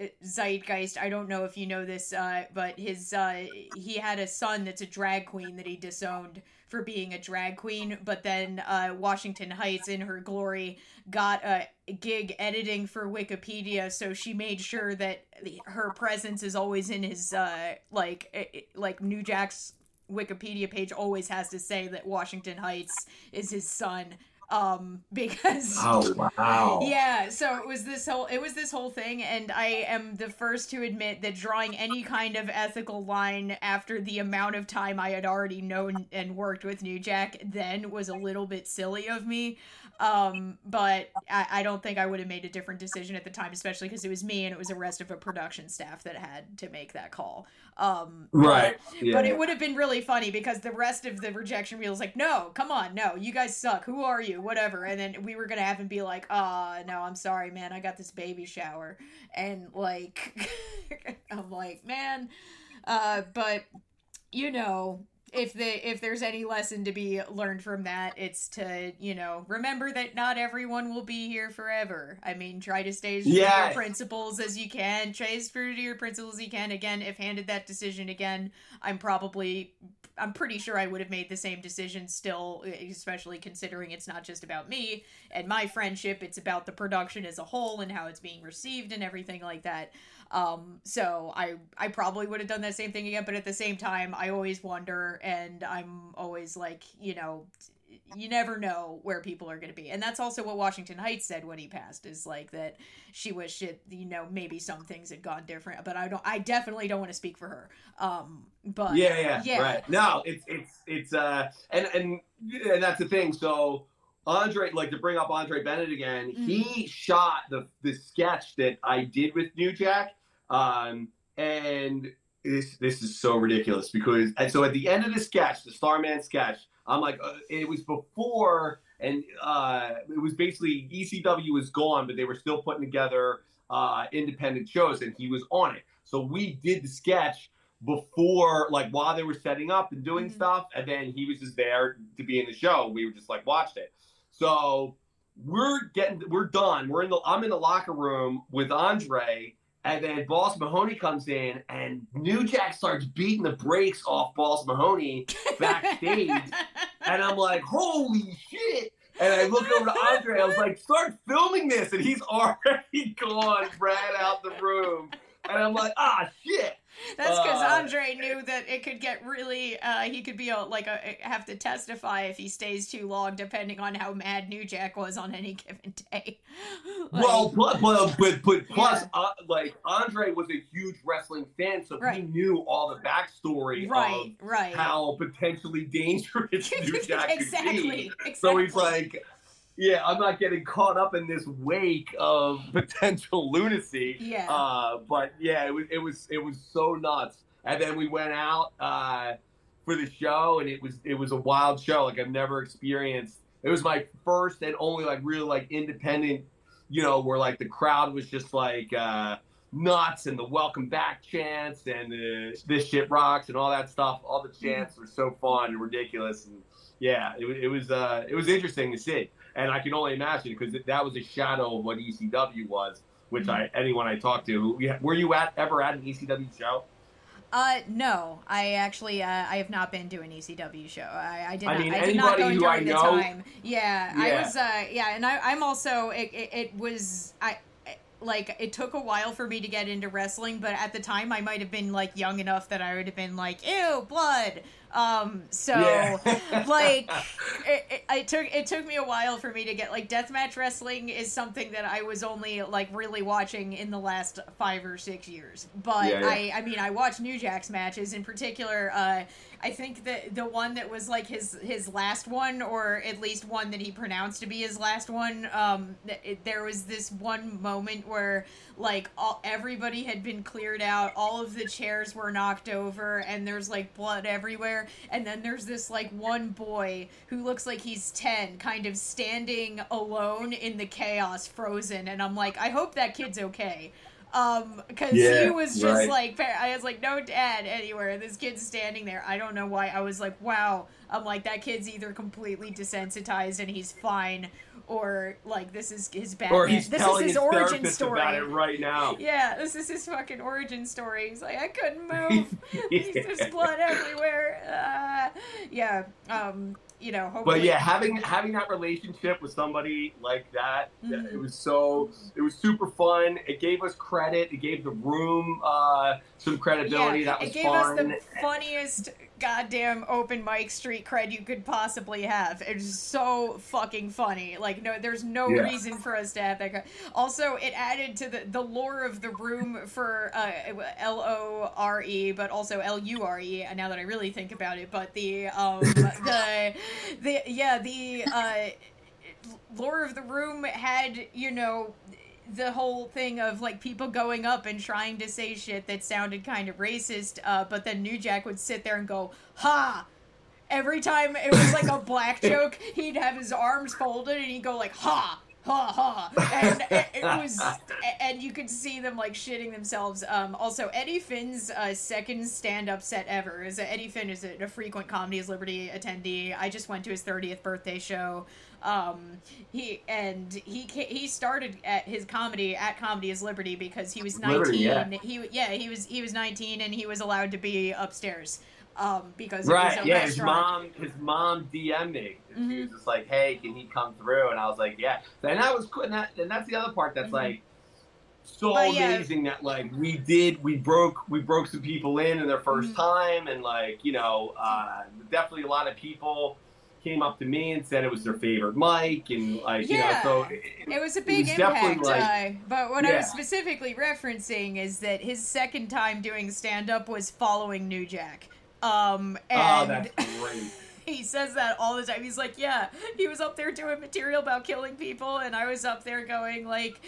a zeitgeist. I don't know if you know this, uh, but his uh, he had a son that's a drag queen that he disowned for being a drag queen. But then uh, Washington Heights, in her glory, got a gig editing for Wikipedia, so she made sure that her presence is always in his uh, like like New Jack's Wikipedia page always has to say that Washington Heights is his son um because oh wow. Yeah so it was this whole it was this whole thing and i am the first to admit that drawing any kind of ethical line after the amount of time i had already known and worked with new jack then was a little bit silly of me um, but I, I, don't think I would have made a different decision at the time, especially because it was me and it was the rest of a production staff that had to make that call. Um, right. But, yeah. but it would have been really funny because the rest of the rejection reel was like, no, come on, no, you guys suck. Who are you? Whatever. And then we were going to have him be like, uh, no, I'm sorry, man. I got this baby shower. And like, I'm like, man. Uh, but you know, if the if there's any lesson to be learned from that it's to you know remember that not everyone will be here forever. I mean try to stay as true yes. to your principles as you can. Try as true to your principles as you can. Again if handed that decision again i'm probably i'm pretty sure i would have made the same decision still especially considering it's not just about me and my friendship. It's about the production as a whole and how it's being received and everything like that um, so I I probably would have done that same thing again, but at the same time, I always wonder, and I'm always like, you know, you never know where people are going to be, and that's also what Washington Heights said when he passed, is like that she wished it, you know, maybe some things had gone different, but I don't, I definitely don't want to speak for her. Um, but yeah, yeah, yeah, right. No, it's it's it's uh, and and and that's the thing. So Andre, like to bring up Andre Bennett again, mm-hmm. he shot the the sketch that I did with New Jack um, and this this is so ridiculous because and so at the end of the sketch, the Starman sketch, I'm like, uh, it was before, and uh, it was basically ECW was gone, but they were still putting together uh, independent shows, and he was on it. So we did the sketch before, like while they were setting up and doing mm-hmm. stuff, and then he was just there to be in the show. We were just like watched it. So we're getting, we're done. We're in the, I'm in the locker room with Andre and then Balls Mahoney comes in, and New Jack starts beating the brakes off Balls Mahoney backstage. and I'm like, holy shit. And I look over to Andre, I was like, start filming this. And he's already gone, ran out the room. And I'm like, ah, shit. That's because uh, Andre knew that it could get really. Uh, he could be a, like a have to testify if he stays too long, depending on how mad New Jack was on any given day. like, well, but but but plus, yeah. uh, like Andre was a huge wrestling fan, so right. he knew all the backstory right, right. how potentially dangerous New Jack exactly, could be. Exactly. So he's like yeah, I'm not getting caught up in this wake of potential lunacy. Yeah. Uh, but yeah, it was it was it was so nuts. And then we went out uh, for the show, and it was it was a wild show. Like I've never experienced. It was my first and only like real like independent, you know, where like the crowd was just like uh, nuts and the welcome back chants and the this shit rocks and all that stuff. All the chants were so fun and ridiculous and yeah, it, it was uh, it was interesting to see and I can only imagine because that was a shadow of what ECW was. Which mm-hmm. I anyone I talked to, were you at ever at an ECW show? Uh, no, I actually uh, I have not been to an ECW show. I, I did not. I, mean, I did not go during the know, time. Yeah, yeah, I was. Uh, yeah, and I, I'm also. It, it, it was. I like it took a while for me to get into wrestling, but at the time I might have been like young enough that I would have been like, ew, blood. Um, so yeah. like it, it, it, took it took me a while for me to get like deathmatch wrestling is something that I was only like really watching in the last five or six years. But yeah, yeah. I I mean I watched New Jack's matches in particular. Uh, I think that the one that was like his his last one, or at least one that he pronounced to be his last one. Um, there was this one moment where like all, everybody had been cleared out, all of the chairs were knocked over, and there's like blood everywhere. And then there's this like one boy who looks like he's ten, kind of standing alone in the chaos, frozen. And I'm like, I hope that kid's okay um because yeah, he was just right. like i was like no dad anywhere this kid's standing there i don't know why i was like wow i'm like that kid's either completely desensitized and he's fine or like this is his bad or he's this telling is his, his origin story about it right now yeah this is his fucking origin story he's like i couldn't move yeah. there's blood everywhere uh, yeah um you know. Hopefully. But yeah, having having that relationship with somebody like that, mm-hmm. it was so it was super fun. It gave us credit. It gave the room uh, some credibility. Yeah, that was it gave fun. us the funniest goddamn open mic street cred you could possibly have. It's so fucking funny. Like no, there's no yeah. reason for us to have that. Also, it added to the the lore of the room for uh, L O R E, but also L U R E. Now that I really think about it, but the um the the yeah the uh lore of the room had you know the whole thing of like people going up and trying to say shit that sounded kind of racist, uh, but then New Jack would sit there and go, "Ha!" Every time it was like a black joke, he'd have his arms folded and he'd go like, "Ha!" ha! Ha! And it was and you could see them like shitting themselves. Um also eddie finn's uh, second stand-up set ever is eddie finn is a, a frequent comedies liberty attendee. I just went to his 30th birthday show um, he and he he started at his comedy at Comedy is Liberty because he was nineteen. Liberty, yeah. He yeah he was he was nineteen and he was allowed to be upstairs. Um, because right, yeah, his mom, his mom DM'd me. Mm-hmm. She was just like, "Hey, can he come through?" And I was like, "Yeah." And that was cool. And, that, and that's the other part that's mm-hmm. like so but, amazing yeah. that like we did, we broke, we broke some people in in their 1st mm-hmm. time, and like you know, uh, definitely a lot of people came up to me and said it was their favorite mic and like yeah. you know so it, it was a big was impact like, uh, but what yeah. i was specifically referencing is that his second time doing stand-up was following new jack. Um oh, and oh, that's great. he says that all the time. He's like yeah he was up there doing material about killing people and i was up there going like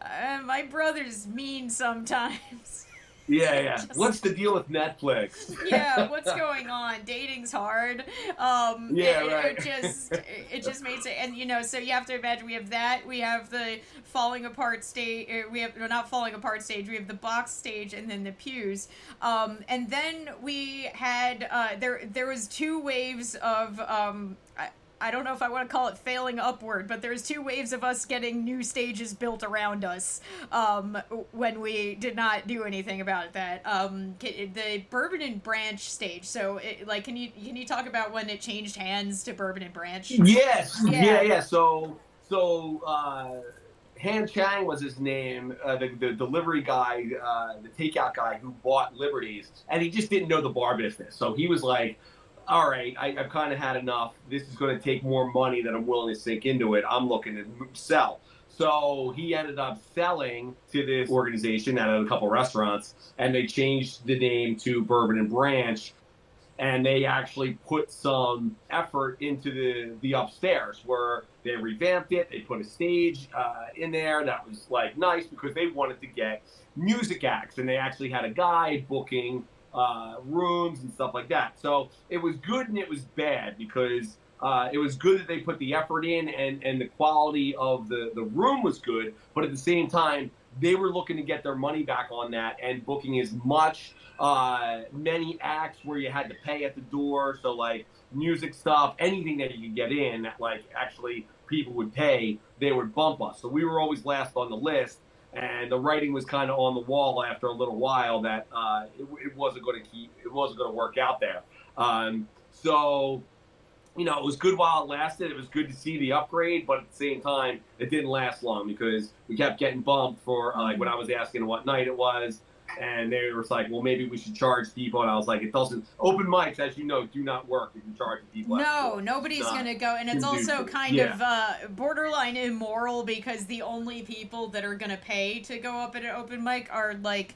uh, my brother's mean sometimes yeah, yeah. Just, what's the deal with Netflix? yeah, what's going on? Dating's hard. Um, yeah, it, right. It just it just makes it, and you know, so you have to imagine we have that. We have the falling apart stage. Er, we have no, not falling apart stage. We have the box stage, and then the pews. Um, and then we had uh, there there was two waves of um, I don't know if I want to call it failing upward, but there's two waves of us getting new stages built around us um, when we did not do anything about that. Um, the Bourbon and Branch stage. So, it, like, can you can you talk about when it changed hands to Bourbon and Branch? Yes. Yeah. Yeah. yeah. So, so uh, Han Chang was his name, uh, the, the delivery guy, uh, the takeout guy who bought Liberties, and he just didn't know the bar business. So he was like, all right, I, have kind of had enough. This is going to take more money than I'm willing to sink into it. I'm looking to sell. So he ended up selling to this organization had a couple restaurants, and they changed the name to Bourbon and Branch. And they actually put some effort into the, the upstairs where they revamped it. They put a stage uh, in there that was like nice because they wanted to get music acts, and they actually had a guy booking uh, rooms and stuff like that. So it was good and it was bad because uh, it was good that they put the effort in and, and the quality of the, the room was good, but at the same time, they were looking to get their money back on that and booking as much, uh, many acts where you had to pay at the door. So, like music stuff, anything that you could get in, like actually people would pay, they would bump us. So, we were always last on the list. And the writing was kind of on the wall after a little while that uh, it, it wasn't going to keep, it wasn't going to work out there. Um, so you know, it was good while it lasted. It was good to see the upgrade, but at the same time, it didn't last long because we kept getting bumped for uh, like when I was asking what night it was, and they were like, "Well, maybe we should charge people." And I was like, "It doesn't." Open mics, as you know, do not work if you charge people. No, nobody's gonna go, and it's also kind yeah. of uh, borderline immoral because the only people that are gonna pay to go up at an open mic are like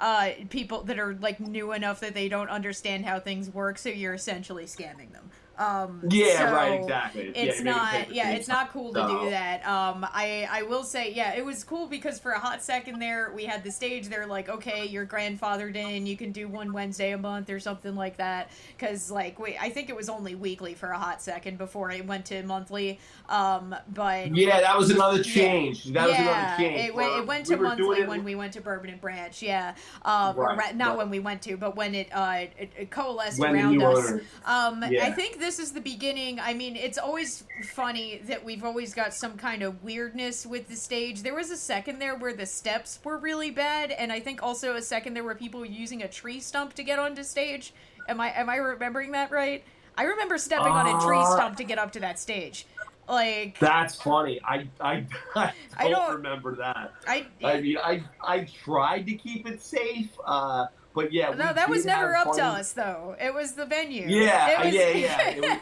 uh, people that are like new enough that they don't understand how things work, so you're essentially scamming them. Um, yeah, so right, exactly. It's yeah, not, yeah, it's not cool to do that. Um, I, I will say, yeah, it was cool because for a hot second there, we had the stage. They're like, okay, you're grandfathered in. You can do one Wednesday a month or something like that. Because like, wait, I think it was only weekly for a hot second before it went to monthly. Um, but yeah, that was another change. Yeah, that was yeah, another change. It, it went to we monthly when we went to Bourbon and Branch. Yeah, um, right, not right. when we went to, but when it uh, it, it coalesced when around us. Um, yeah. I think this is the beginning. I mean, it's always funny that we've always got some kind of weirdness with the stage. There was a second there where the steps were really bad, and I think also a second there were people using a tree stump to get onto stage. Am I am I remembering that right? I remember stepping uh, on a tree uh, stump to get up to that stage. Like that's funny. I I, I, don't, I don't remember that. I I mean I I tried to keep it safe. Uh, but yeah, no, that was never up to us though. It was the venue. Yeah, was, yeah, yeah. It was,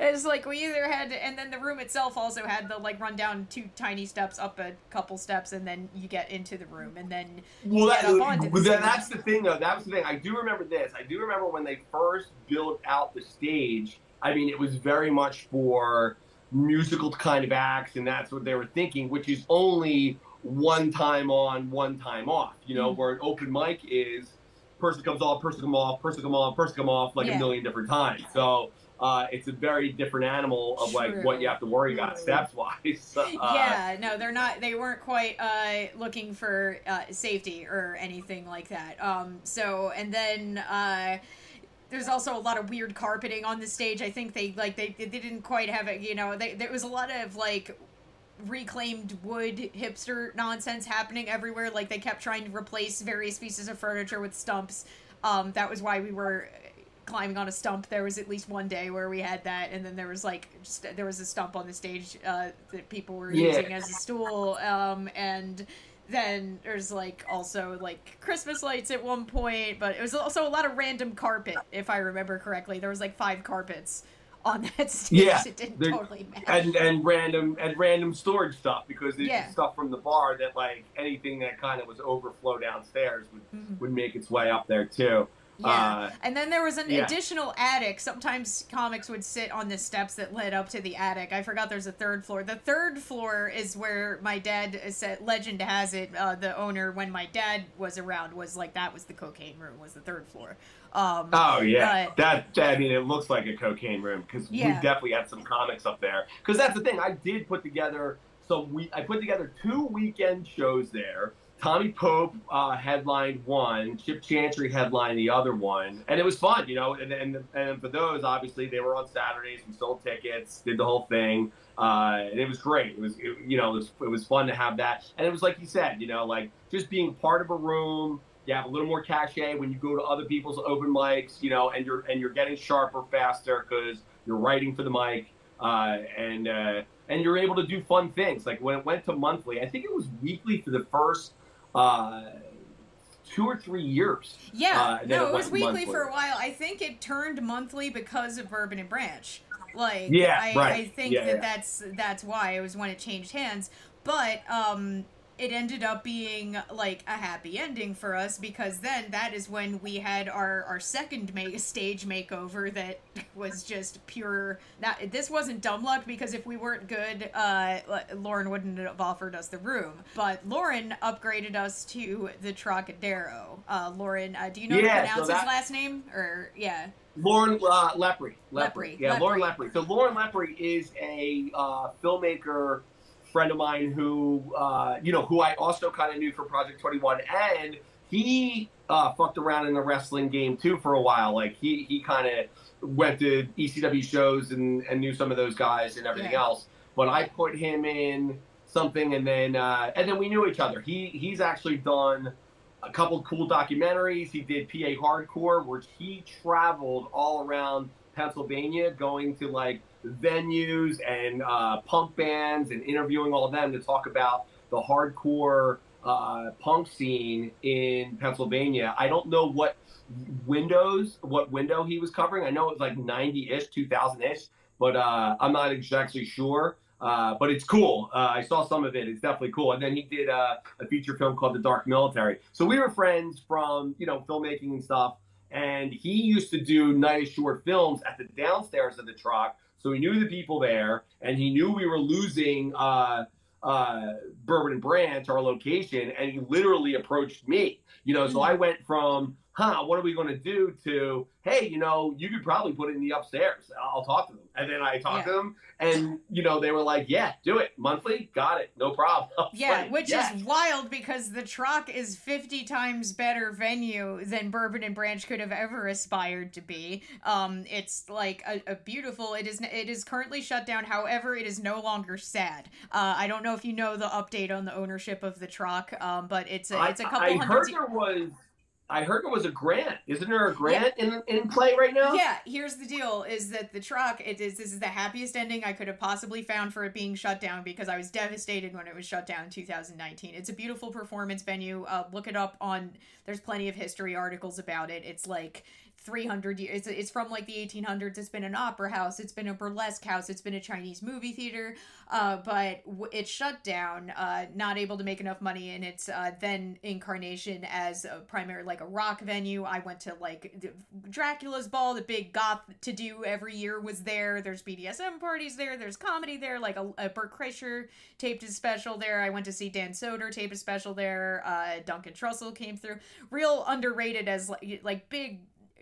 it's like we either had, to, and then the room itself also had the like run down two tiny steps up a couple steps, and then you get into the room, and then well, that, well that, that's the thing though. That was the thing. I do remember this. I do remember when they first built out the stage. I mean, it was very much for musical kind of acts, and that's what they were thinking, which is only one time on, one time off. You know, mm-hmm. where an open mic is person comes off, person come off, person come on, person come off like yeah. a million different times. So uh, it's a very different animal of True. like what you have to worry about steps wise. Uh, yeah, no, they're not. They weren't quite uh, looking for uh, safety or anything like that. Um, so and then uh, there's also a lot of weird carpeting on the stage. I think they like they, they didn't quite have it. You know, they, there was a lot of like reclaimed wood hipster nonsense happening everywhere. Like they kept trying to replace various pieces of furniture with stumps. Um, that was why we were climbing on a stump. There was at least one day where we had that, and then there was like just there was a stump on the stage uh, that people were yeah. using as a stool. Um, and then there's like also like Christmas lights at one point, but it was also a lot of random carpet, if I remember correctly. There was like five carpets on that stage. Yeah, it didn't totally matter. And and random and random storage stuff because there's yeah. stuff from the bar that like anything that kind of was overflow downstairs would mm-hmm. would make its way up there too. Yeah. Uh, and then there was an yeah. additional attic. Sometimes comics would sit on the steps that led up to the attic. I forgot there's a third floor. The third floor is where my dad said, legend has it, uh, the owner, when my dad was around, was like, that was the cocaine room, was the third floor. Um, oh yeah, but, that, that I mean, it looks like a cocaine room because yeah. we definitely had some comics up there. Because that's the thing, I did put together some. We I put together two weekend shows there. Tommy Pope uh, headlined one, Chip Chantry headlined the other one, and it was fun, you know. And and, and for those, obviously, they were on Saturdays. We sold tickets, did the whole thing, uh, and it was great. It was, it, you know, it was, it was fun to have that, and it was like you said, you know, like just being part of a room, you have a little more cachet when you go to other people's open mics, you know, and you're and you're getting sharper faster because you're writing for the mic. uh, and uh, and you're able to do fun things. Like when it went to monthly, I think it was weekly for the first uh, two or three years. Yeah, uh, no, it, it was weekly monthly. for a while. I think it turned monthly because of Bourbon and Branch. Like, yeah, I, right. I think yeah, that yeah. that's that's why it was when it changed hands. But um, it ended up being like a happy ending for us because then that is when we had our our second ma- stage makeover that was just pure that this wasn't dumb luck because if we weren't good uh lauren wouldn't have offered us the room but lauren upgraded us to the trocadero uh lauren uh, do you know yeah, how to pronounce so that... his last name or yeah Lauren uh, Lepre. Lepre. Yeah, Lepre. Lauren Lepre. So Lauren Lepre is a uh, filmmaker friend of mine who, uh, you know, who I also kind of knew for Project 21, and he uh, fucked around in the wrestling game too for a while. Like he he kind of went to ECW shows and, and knew some of those guys and everything yeah. else. But I put him in something, and then uh, and then we knew each other. He he's actually done a couple cool documentaries. He did PA Hardcore, where he traveled all around Pennsylvania, going to like venues and uh, punk bands and interviewing all of them to talk about the hardcore uh, punk scene in Pennsylvania. I don't know what windows, what window he was covering. I know it was like 90 ish, 2000 ish, but uh, I'm not exactly sure. Uh, but it's cool. Uh, I saw some of it. It's definitely cool. And then he did uh, a feature film called The Dark Military. So we were friends from you know filmmaking and stuff. And he used to do nice short films at the downstairs of the Troc so he knew the people there, and he knew we were losing uh, uh, Bourbon and Branch, our location, and he literally approached me. You know, so mm-hmm. I went from, huh, what are we going to do? To, hey, you know, you could probably put it in the upstairs. I'll talk to them. And then I talked yeah. to them, and you know, they were like, "Yeah, do it monthly, got it, no problem." Yeah, like, which yes. is wild because the Troc is fifty times better venue than Bourbon and Branch could have ever aspired to be. Um, it's like a, a beautiful. It is. It is currently shut down. However, it is no longer sad. Uh, I don't know if you know the update on the ownership of the Troc, um, but it's a, it's a couple I, I hundred. heard there was I heard it was a grant. Isn't there a grant yeah. in in play right now? Yeah. Here's the deal: is that the Troc? It is this is the happiest ending I could have possibly found for it being shut down because I was devastated when it was shut down in 2019. It's a beautiful performance venue. Uh, look it up on. There's plenty of history articles about it. It's like 300 years. It's, it's from like the 1800s. It's been an opera house. It's been a burlesque house. It's been a Chinese movie theater. Uh, but w- it shut down, uh, not able to make enough money in its uh, then incarnation as a primary, like a rock venue. I went to like Dracula's Ball, the big goth to do every year was there. There's BDSM parties there. There's comedy there. Like a, a Bert Kreischer taped his special there. I went to see Dan Soder tape a special there. Uh, Duncan Trussell came through. Real underrated as like, like big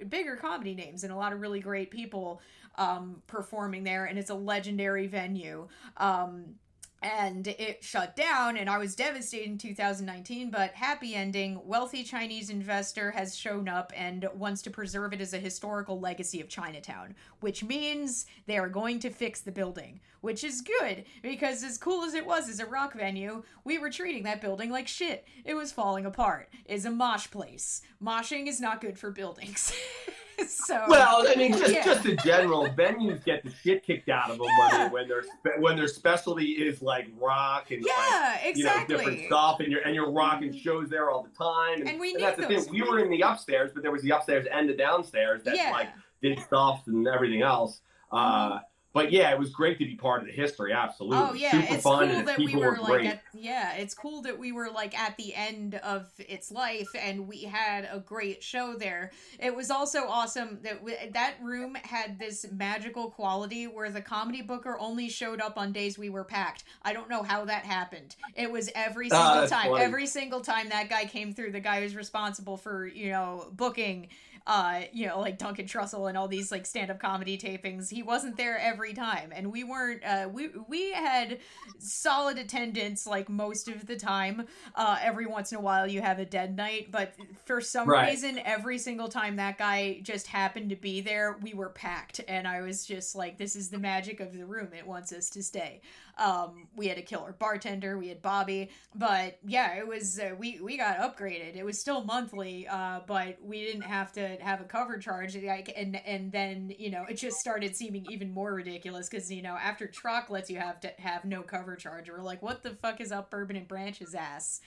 bigger comedy names and a lot of really great people um, performing there, and it's a legendary venue. Um, and it shut down and i was devastated in 2019 but happy ending. Wealthy chinese investor has shown up and wants to preserve it as a historical legacy of chinatown which means they are going to fix the building which is good because as cool as it was as a rock venue we were treating that building like shit. It was falling apart. Is a mosh place. Moshing is not good for buildings so well, I mean, just yeah. just in general, venues get the shit kicked out of them yeah. when, their when their specialty is like rock and yeah, like, exactly. you know, different stuff, and you're and you're rocking mm-hmm. shows there all the time. And, and we and that's the thing. We were in the upstairs, but there was the upstairs and the downstairs that yeah. like did stuff and everything else. Uh, but yeah, it was great to be part of the history. Absolutely. Oh yeah, Super it's cool that we were, were like at, yeah, it's cool that we were like at the end of its life and we had a great show there. It was also awesome that w- that room had this magical quality where the comedy booker only showed up on days we were packed. I don't know how that happened. It was every ah, single uh, time. Funny. Every single time that guy came through, the guy who's responsible for you know booking uh, you know, like Duncan Trussell and all these like stand-up comedy tapings. He wasn't there every time, and we weren't. Uh, we we had solid attendance like most of the time. Uh, every once in a while, you have a dead night, but for some right. reason, every single time that guy just happened to be there, we were packed, and I was just like, "This is the magic of the room. It wants us to stay." Um, we had a killer bartender. We had Bobby, but yeah, it was uh, we we got upgraded. It was still monthly, uh, but we didn't have to have a cover charge like and and then you know it just started seeming even more ridiculous because you know after Troc lets you have to have no cover charge we're like what the fuck is up bourbon and branch's ass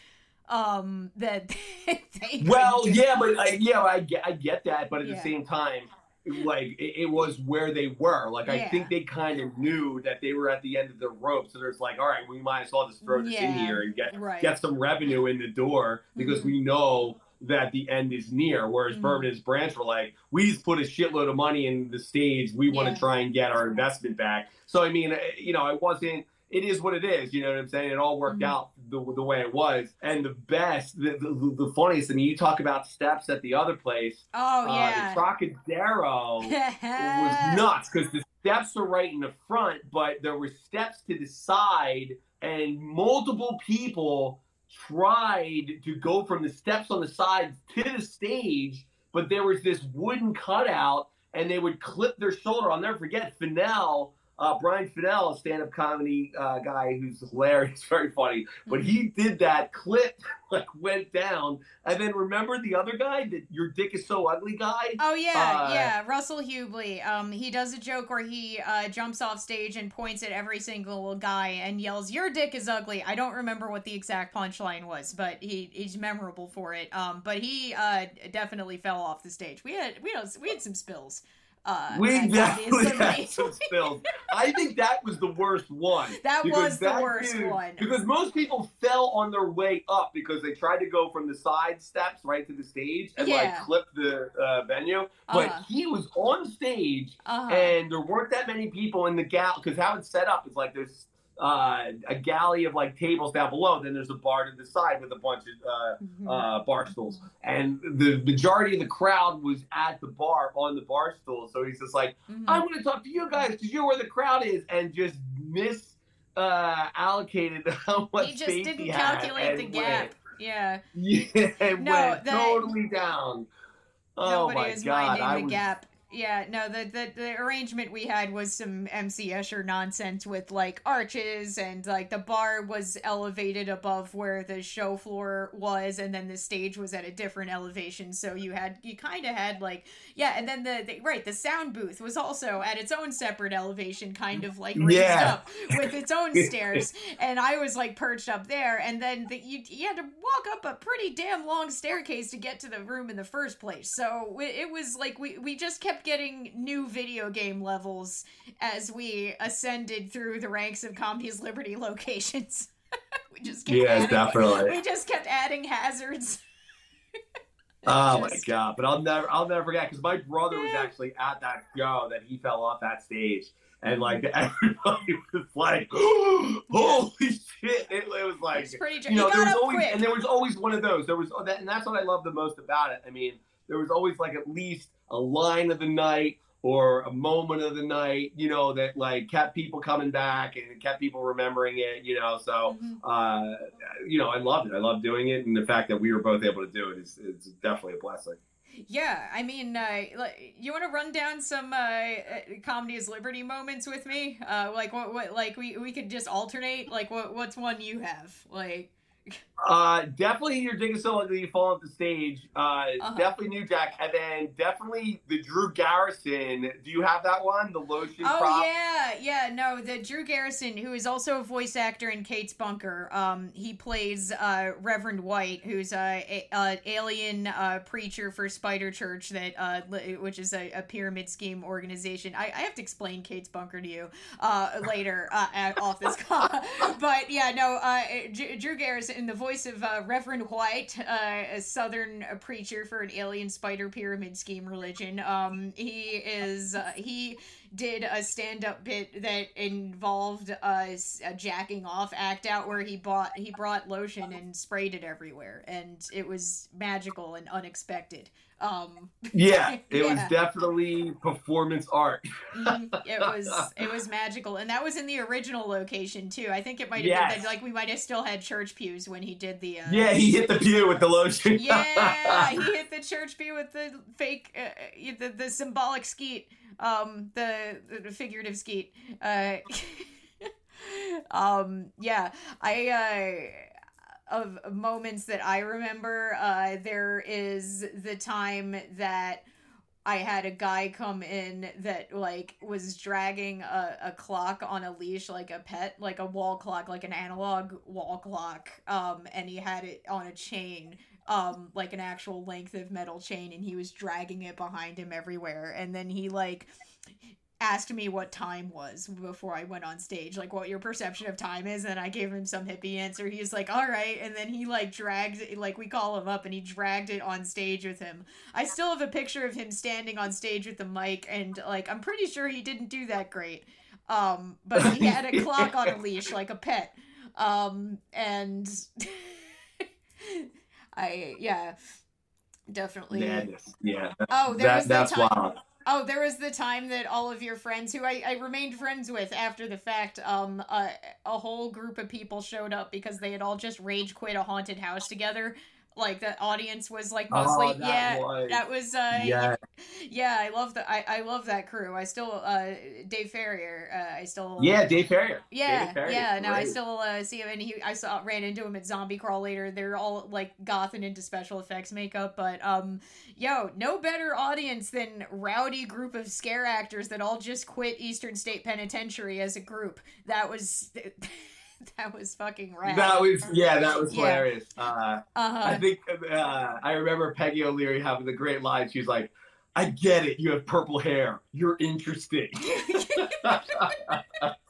um that they well yeah but I, yeah I get, I get that but at yeah. the same time like it, it, was where they were like yeah. i think they kind of knew that they were at the end of the rope so there's like all right we might as well just throw this yeah. in here and get right. get some revenue in the door because mm-hmm. we know that the end is near. Whereas mm-hmm. Bourbon and Branch were like, we just put a shitload of money in the stage. We want to try and get our investment back. So I mean, you know, it wasn't it is what it is. You know what I'm saying? It all worked mm-hmm. out the, the way it was. And the best, the, the, the, funniest, I mean, you talk about steps at the other place. Oh, yeah. Uh, the Trocadero was nuts because the steps are right in the front, but there were steps to the side, and multiple people tried to go from the steps on the sides to the stage, but there was this wooden cutout, and they would clip their shoulder. I'll never forget Fennell uh, Brian Fennell, a stand-up comedy uh, guy who's hilarious, very funny. But he did that clip, like went down, and then remember the other guy that your dick is so ugly guy. Oh yeah, uh, yeah, Russell Hubley. Um, he does a joke where he uh, jumps off stage and points at every single guy and yells, "Your dick is ugly." I don't remember what the exact punchline was, but he he's memorable for it. Um, but he uh, definitely fell off the stage. We had we had we had some spills. Uh, we definitely had some spills. I think that was the worst one. That was the that worst dude, one. Because most people fell on their way up because they tried to go from the side steps right to the stage and yeah. like clip the uh, venue. But uh-huh. he was on stage uh-huh. and there weren't that many people in the gal because how it's set up is like there's uh, a galley of like tables down below. Then there's a bar to the side with a bunch of uh, mm-hmm. uh, bar stools, and the majority of the crowd was at the bar on the bar stool. So he's just like, mm-hmm. "I want to talk to you guys because you're where the crowd is," and just miss uh, allocated how much he just didn't calculate the gap. Went. Yeah. Yeah, it no, went totally down. Oh my god! I the was, gap yeah, no, the, the the arrangement we had was some MC Escher nonsense with like arches and like the bar was elevated above where the show floor was, and then the stage was at a different elevation. So you had you kind of had like yeah, and then the, the, right the sound booth was also at its own separate elevation, kind of like raised yeah. up with its own stairs, and I was like perched up there, and then the, you you had to walk up a pretty damn long staircase to get to the room in the first place. So it, it was like we we just kept getting new video game levels as we ascended through the ranks of Comedies Liberty locations. we just kept yeah, adding, definitely. We just kept adding hazards. oh just... my god! But I'll never, I'll never forget because my brother was actually at that show that he fell off that stage, and like mm-hmm. everybody was like, "Holy shit!" It, it was like, it's pretty. You know, there was always, quick. and there was always one of those. There was, and that's what I love the most about it. I mean, there was always like at least a line of the night or a moment of the night, you know, that like kept people coming back and kept people remembering it, you know. So, mm-hmm. uh, you know, I loved it. I loved doing it, and the fact that we were both able to do it is, is definitely a blessing. Yeah, I mean, uh, you want to run down some uh, uh, comedy is liberty moments with me? Uh, like what? What? Like we we could just alternate. Like what? What's one you have? Like uh, definitely your is so ugly you fall off the stage. Uh, uh-huh. definitely New Jack, and then definitely the Drew Garrison. Do you have that one? The lotion. Oh prop? yeah, yeah. No, the Drew Garrison, who is also a voice actor in Kate's Bunker. Um, he plays uh, Reverend White, who's a, a, a alien uh, preacher for Spider Church, that uh, which is a, a pyramid scheme organization. I, I, have to explain Kate's Bunker to you uh, later uh, at, off this call, but yeah, no. Uh, Drew Garrison in the voice of uh, Reverend White, uh, a Southern preacher for an alien spider pyramid scheme religion. Um, he is uh, he did a stand-up bit that involved a, a, jacking off act out where he bought he brought lotion and sprayed it everywhere, and it was magical and unexpected. Um, yeah, it yeah. was definitely performance art. mm, it was it was magical, and that was in the original location too. I think it might have yes. been that, like we might have still had church pews when he did the. Uh, yeah, he hit the pew with the lotion. yeah, he hit the church pew with the fake, uh, the the symbolic skeet, um, the, the figurative skeet. Uh, um, yeah, I. Uh, of moments that I remember. Uh, there is the time that I had a guy come in that like was dragging a, a clock on a leash like a pet, like a wall clock, like an analog wall clock. Um, and he had it on a chain, um, like an actual length of metal chain, and he was dragging it behind him everywhere. And then he like asked me what time was before I went on stage, like what your perception of time is, and I gave him some hippie answer. He's like, "All right," and then he like dragged it, like we call him up, and he dragged it on stage with him. I still have a picture of him standing on stage with the mic, and like I'm pretty sure he didn't do that great. Um, but he had a clock on a leash like a pet. Um, and I yeah, definitely. Madness. Yeah. Oh, there that, was the that's time. wild. Oh, there was the time that all of your friends, who I, I remained friends with after the fact, um, uh, a whole group of people showed up because they had all just rage quit a haunted house together. Like the audience was like mostly, Oh, that yeah, was- that was, uh, Yeah. yeah, I love the, I, I love that crew. I still, uh, Dave Ferrier, uh, I still, Yeah, Dave Ferrier. yeah, Dave yeah. No, I still uh, see him, and he. I saw ran into him at Zombie Crawl later. They're all like goth and into special effects makeup, but um, yo, no better audience than rowdy group of scare actors that all just quit Eastern State Penitentiary as a group. That was that was fucking rad. That was yeah, that was Yeah. hilarious. Uh, uh I think uh, I remember Peggy O'Leary having the great line. She's like, "I get it. You have purple hair. You're interesting."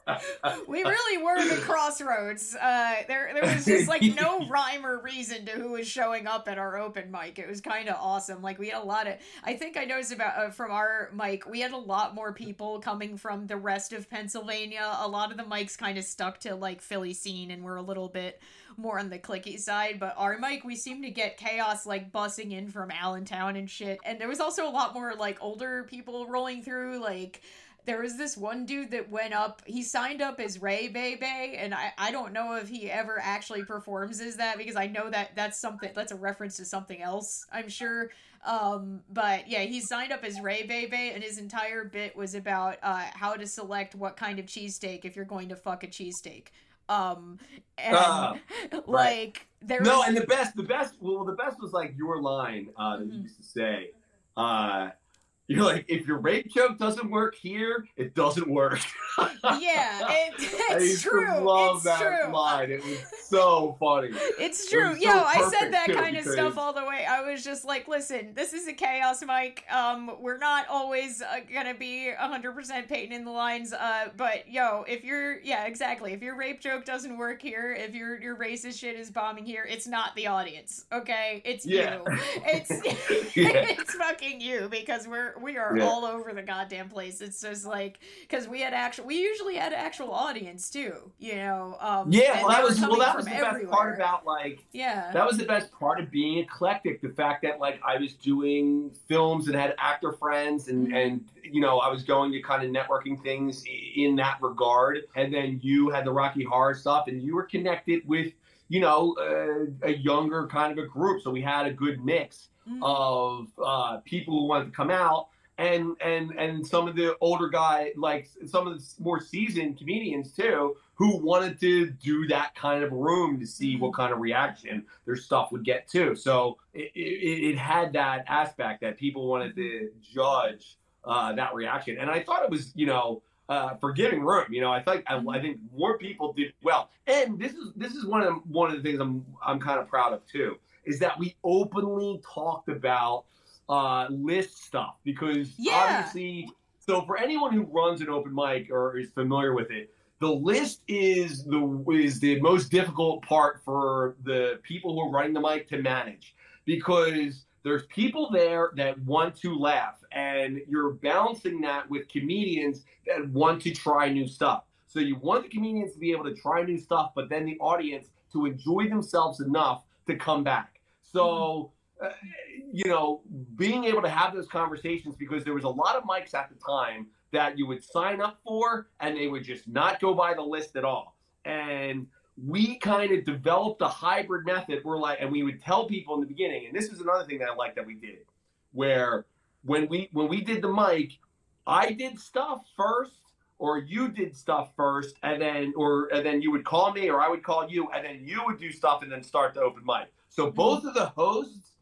we really were the crossroads. Uh, there, there was just like no rhyme or reason to who was showing up at our open mic. It was kind of awesome. Like we had a lot of. I think I noticed about uh, from our mic, we had a lot more people coming from the rest of Pennsylvania. A lot of the mics kind of stuck to like Philly scene, and we're a little bit more on the clicky side. But our mic, we seem to get chaos like bussing in from Allentown and shit. And there was also a lot more like older people rolling through, like there was this one dude that went up he signed up as ray bebe and I, I don't know if he ever actually performs as that because i know that that's something that's a reference to something else i'm sure um but yeah he signed up as ray bebe and his entire bit was about uh how to select what kind of cheesesteak if you're going to fuck a cheesesteak um and Ah, like there no, was and the best, the best, well, the best was like your line uh, that you Mhm. used to say. Uh, you're like, if your rape joke doesn't work here, it doesn't work. yeah it, it's true love it's that true line. It was so funny. It's It true. Yo, I said that kind of because- stuff all the way. I was just like, listen, this is a chaos mic. Um, we're not always uh, gonna be 100% Peyton in the lines. Uh, but yo, if you're, yeah, exactly. If your rape joke doesn't work here, if your your racist shit is bombing here, it's not the audience. Okay, it's Yeah. you. It's Yeah. it's fucking you because we're we are Yeah. all over the goddamn place. It's just like because we had actual, we usually had actual audience too. You know. Um, Yeah, well, that was well, that was the best part about like Yeah. that was the best part of being eclectic. The fact that like I was doing films and had actor friends, and Mhm. and you know I was going to kind of networking things in that regard. And then you had the Rocky Horror stuff, and you were connected with you know uh, a younger kind of a group. So we had a good mix Mhm. of uh, people who wanted to come out. And, and and some of the older guy like some of the more seasoned comedians too who wanted to do that kind of room to see what kind of reaction their stuff would get too. So it, it, it had that aspect that people wanted to judge uh, that reaction. And i thought it was you know uh, forgiving room you know i think I, I think more people did well. And this is this is one of one of the things i'm i'm kind of proud of too is that we openly talked about uh, list stuff because Yeah. obviously. So for anyone who runs an open mic or is familiar with it, the list is the is the most difficult part for the people who are running the mic to manage because there's people there that want to laugh and you're balancing that with comedians that want to try new stuff. So you want the comedians to be able to try new stuff, but then the audience to enjoy themselves enough to come back. So, uh, you know, being able to have those conversations because there was a lot of mics at the time that you would sign up for and they would just not go by the list at all. And we kind of developed a hybrid method. We're like, and we would tell people in the beginning, and this is another thing that I like that we did, where when we when we did the mic, I did stuff first, or you did stuff first, and then or and then you would call me, or I would call you, and then you would do stuff, and then start the open mic. So both of the hosts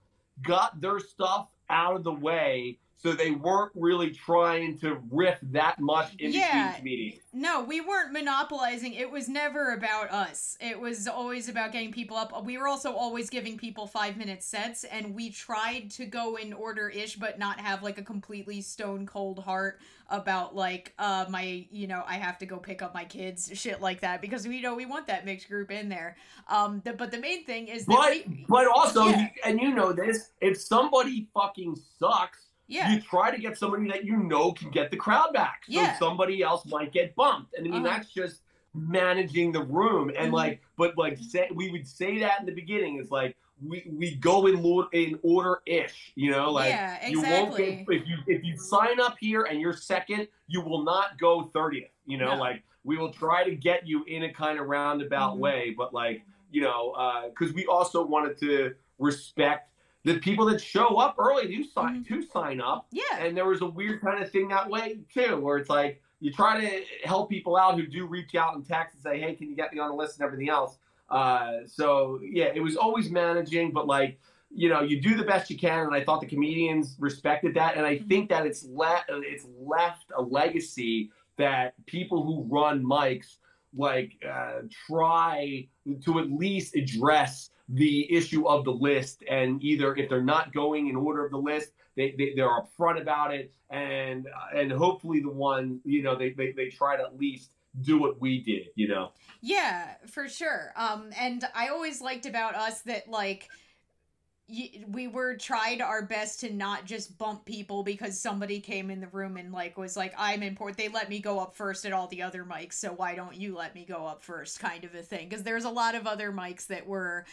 got their stuff out of the way so they weren't really trying to riff that much in yeah, between comedians. No, we weren't monopolizing. It was never about us. It was always about getting people up. We were also always giving people five minute sets, and we tried to go in order ish, but not have like a completely stone cold heart about like uh my you know I have to go pick up my kids shit like that because we know we want that mixed group in there. Um, the, but the main thing is, but we, but also, yeah. and you know this, if somebody fucking sucks yeah. You try to get somebody that you know can get the crowd back. So yeah. somebody else might get bumped. And I mean, uh-huh. that's just managing the room. And mm-hmm. like, but like, say, we would say that in the beginning. It's like, we, we go in in order ish, you know, like yeah, exactly. you won't get, if you if you sign up here and you're second, you will not go 30th, you know, no. like we will try to get you in a kind of roundabout mm-hmm. way, but like, you know, uh, cuz we also wanted to respect the people that show up early do sign mm-hmm. to sign up. Yeah. And there was a weird kind of thing that way too, where it's like you try to help people out who do reach out and text and say, "Hey, can you get me on the list?" and everything else. Uh, so yeah, it was always managing, but like you know, you do the best you can, and I thought the comedians respected that, and I mm-hmm. think that it's left it's left a legacy that people who run mics like uh, try to at least address the issue of the list and either if they're not going in order of the list they, they they're upfront about it and and hopefully the one you know they, they they try to at least do what we did you know? Yeah for sure. Um and i always liked about us that like we were tried our best to not just bump people because somebody came in the room and like was like i'm important. They let me go up first at all the other mics so why don't you let me go up first? kind of a thing. Because there's a lot of other mics that were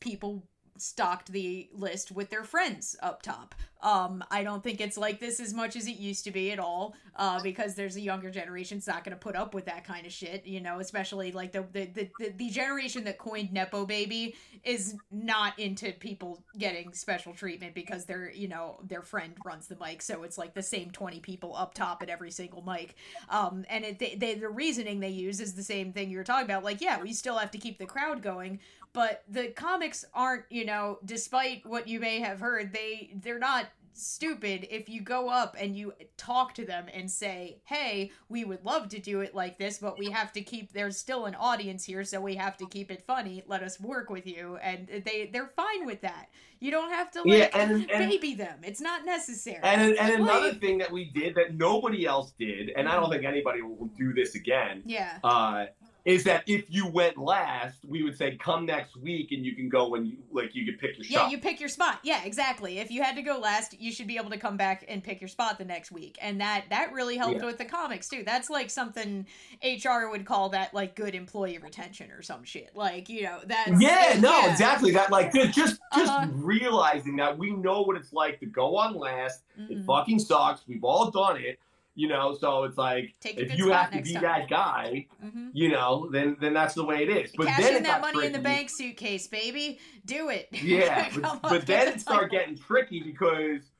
people stocked the list with their friends up top. Um, I don't think it's like this as much as it used to be at all, uh, because there's a younger generation's not going to put up with that kind of shit, you know. Especially like the the, the the generation that coined nepo baby is not into people getting special treatment because their you know their friend runs the mic, so it's like the same twenty people up top at every single mic. Um, and it, they, they the reasoning they use is the same thing you're talking about. Like, yeah, we still have to keep the crowd going, but the comics aren't you know despite what you may have heard they they're not stupid. If you go up and you talk to them and say hey we would love to do it like this but we have to keep there's still an audience here so we have to keep it funny. Let us work with you. And they they're fine with that. You don't have to like yeah, and, and, baby them. It's not necessary. And, and another thing that we did that nobody else did and i don't think anybody will do this again yeah. uh is that if you went last, we would say come next week and you can go when you like you could pick your spot. Yeah, you pick your spot. Yeah, exactly. If you had to go last, you should be able to come back and pick your spot the next week. And that that really helped yeah. with the comics too. That's like something HR would call that like good employee retention or some shit. Like, you know, that's Yeah, no, yeah. exactly. That like just just uh-huh. realizing that we know what it's like to go on last. Mm-hmm. It fucking sucks. We've all done it you know so it's like if you have to be time. that guy mm-hmm. you know then then that's the way it is but Cash then in that money tricky. in the bank suitcase baby do it yeah but, but then it start getting tricky because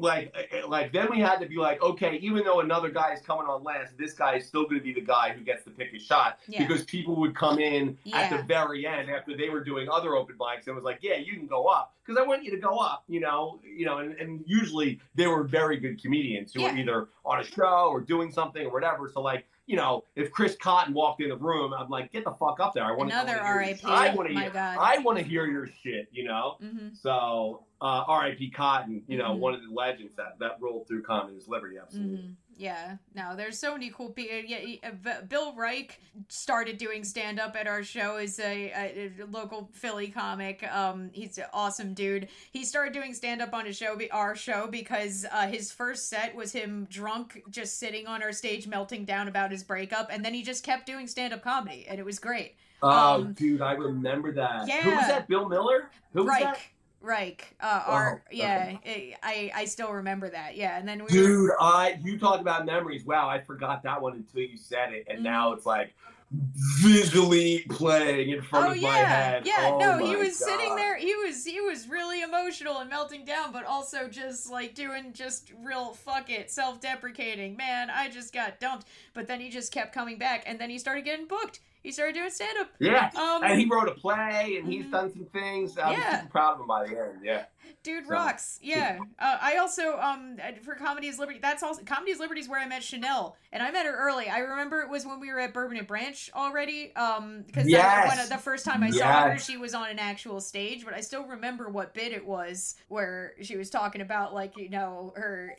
like uh, uh, like then we had to be like okay even though another guy is coming on last this guy is still going to be the guy who gets to pick a shot yeah. because people would come in yeah. at the very end after they were doing other open mics and was like yeah you can go up because I want you to go up you know you know and, and usually they were very good comedians who yeah. were either on a show or doing something or whatever so like you know, if Chris Cotton walked in the room, I'm like, get the fuck up there. I want another RIP. I want to hear. I want to hear your shit. You know. Mm-hmm. So uh, RIP Cotton. You know, mm-hmm. one of the legends that that rolled through comedy Liberty. Absolutely. Mm-hmm. Yeah, no, there's so many cool people. Yeah, uh, Bill Reich started doing stand up at our show as a, a, local Philly comic. Um, he's an awesome dude. He started doing stand up on his show, our show, because uh, his first set was him drunk, just sitting on our stage, melting down about his breakup, and then he just kept doing stand up comedy, and it was great. Oh, um, dude, I remember that. Yeah. Who was that? Bill Miller. Who was Reich. that? Reich. Uh, oh, our yeah, okay. I I still remember that. Yeah, and then we dude, were... I you talked about memories. Wow, I forgot that one until you said it, and mm-hmm. now it's like visually playing in front oh, of yeah. my head. Yeah, oh, no, he was God. sitting there. He was he was really emotional and melting down, but also just like doing just real fuck it, self deprecating. Man, I just got dumped. But then he just kept coming back, and then he started getting booked he started doing stand up. Yeah. Um, and he wrote a play and he's mm-hmm. done some things. I'm yeah. super proud of him by the end. Yeah. Dude so, rocks. Yeah. Uh, I also um for Comedy is Liberty. That's also Comedy is Liberty is where I met Chanel, and I met her early. I remember it was when we were at Bourbon and Branch already. Um, because yes. the first time I yes. saw her, she was on an actual stage, but I still remember what bit it was where she was talking about like you know her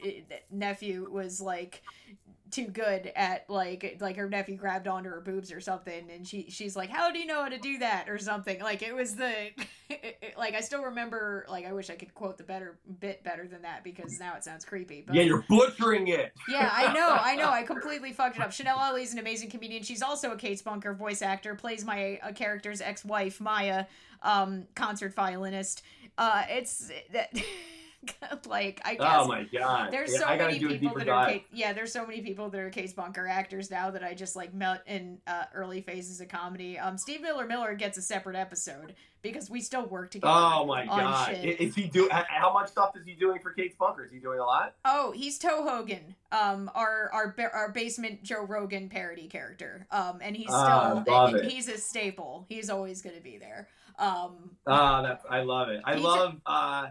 nephew was like too good at like like her nephew grabbed onto her boobs or something and she she's like how do you know how to do that? or something. Like it was the it, like i still remember like i wish i could quote the better bit better than that because now it sounds creepy but yeah you're butchering it. Yeah i know i know i completely fucked it up. Chanel is an amazing comedian. She's also a kate spunker voice actor plays my uh, character's ex-wife maya um concert violinist. Uh it's that like I oh guess. Oh my god! There's yeah, so many people that are Kate, yeah. There's so many people that are Case Bunker actors now that I just like met in uh, early phases of comedy. Um, Steve Miller Miller gets a separate episode because we still work together. Oh my god! Shit. Is he do? How much stuff is he doing for Case Bunker? Is he doing a lot? Oh, he's Toe Hogan, um, our our our basement Joe Rogan parody character. Um, and he's ah, still uh, he's a staple. He's always going to be there. Um, ah, that's I love it. I love. A, uh,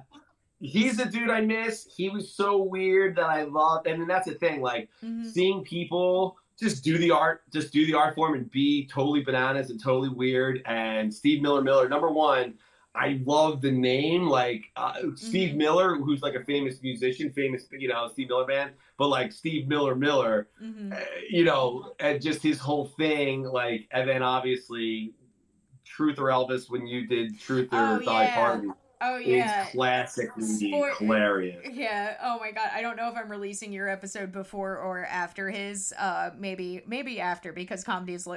he's a dude I miss. He was so weird that I loved, and then that's the thing, like mm-hmm. seeing people just do the art, just do the art form and be totally bananas and totally weird. And Steve Miller Miller, number one, I love the name, like uh, Steve mm-hmm. Miller, who's like a famous musician, famous you know Steve Miller band, but like Steve Miller Miller, mm-hmm. uh, you know, and just his whole thing, like, and then obviously Truth or Elvis when you did Truth or oh, Die yeah. Party Oh yeah, is classically hilarious. Yeah. Oh my god, I don't know if I'm releasing your episode before or after his. Uh, maybe maybe after because comedy is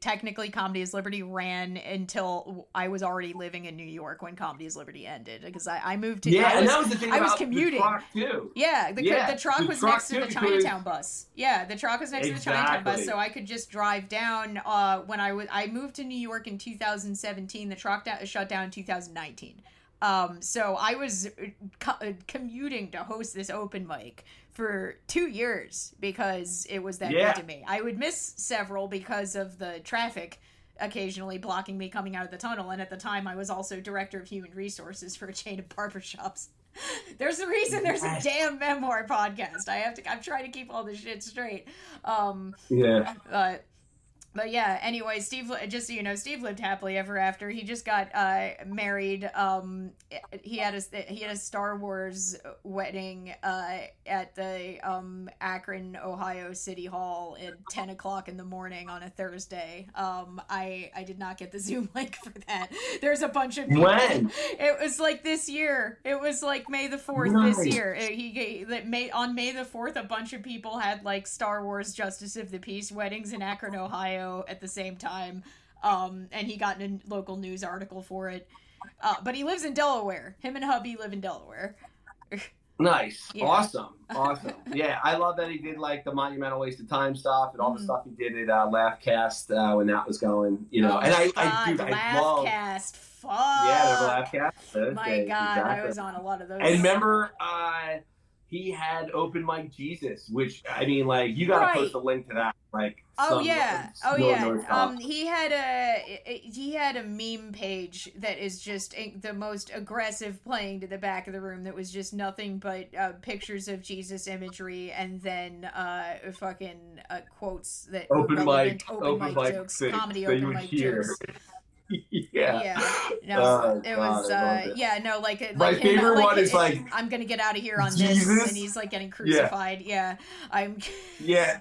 technically comedy is Liberty ran until I was already living in New York when comedy is Liberty ended because I, I moved to yeah, I was, and that was the thing I was commuting. Too. Yeah, the yeah, the truck was next to the Chinatown bus. Yeah, the truck was next exactly. to the Chinatown bus, so I could just drive down. Uh, when I was I moved to New York in 2017, the truck da- shut down in 2019. Um, so I was uh, co- uh, commuting to host this open mic for two years because it was that yeah. good to me. I would miss several because of the traffic occasionally blocking me coming out of the tunnel. And at the time, I was also director of human resources for a chain of barbershops. there's a reason there's a damn memoir podcast. I have to. I'm trying to keep all this shit straight. Um, yeah. But but yeah anyway steve just so you know steve lived happily ever after. He just got uh, married um, he had a he had a star wars wedding uh, at the um, akron ohio city hall at 10 o'clock in the morning on a thursday. Um, i i did not get the zoom link for that. There's a bunch of people. when? It was like this year. It was like may the 4th nice. this year. It, he that may on may the 4th a bunch of people had like star wars justice of the peace weddings in akron ohio at the same time. Um, and he got in a local news article for it. Uh, but he lives in Delaware. Him and hubby live in Delaware. nice. Yeah. Awesome. Awesome. yeah, I love that he did like the monumental waste of time stuff and all mm. the stuff he did at uh, Laughcast uh, when that was going. You know, oh, and I, I, dude, I love. Laughcast. Fuck. Yeah, the Laughcast. My God, exactly. I was on a lot of those. And remember, uh, he had open mic Jesus, which I mean, like you gotta right. post a link to that. Like, oh yeah, oh yeah. Um, he had a he had a meme page that is just the most aggressive playing to the back of the room. That was just nothing but uh, pictures of Jesus imagery and then uh, fucking uh, quotes that open mic, open, open mic, mic jokes, comedy open mic hear. jokes. yeah. Yeah. No, oh, it was. uh, it. Yeah. No, like, like my him, favorite like, one is like I'm gonna get out of here on Jesus? this, and he's like getting crucified. Yeah. yeah. I'm. yeah.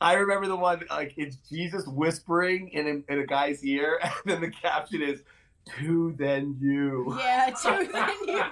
I remember the one like it's Jesus whispering in a, in a guy's ear, and then the caption is "To then you." Yeah, to then you.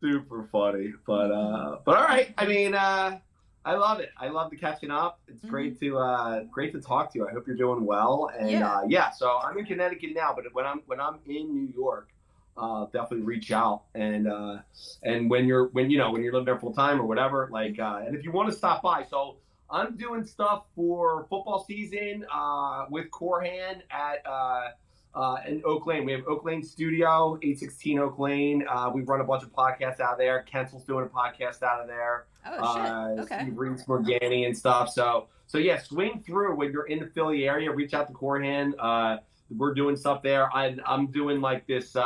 Super funny, but uh, but all right. I mean, uh, I love it. I love the catching up. It's mm-hmm. great to uh, great to talk to you. I hope you're doing well. And yeah. Uh, yeah, so I'm in Connecticut now, but when I'm when I'm in New York, uh, definitely reach out and uh, and when you're when you know when you're living there full time or whatever, like uh, and if you want to stop by, so I'm doing stuff for football season uh, with Corhan at. Uh, uh, in Oak Lane. We have Oak Lane Studio, 816 Oak Lane. Uh, we run a bunch of podcasts out there. Kensel's doing a podcast out of there. Oh shit! Uh, okay. Steve Reeds, Morgani, and stuff. So, so yeah, swing through when you're in the Philly area. Reach out to Corhan. Uh, we're doing stuff there. I, I'm doing like this.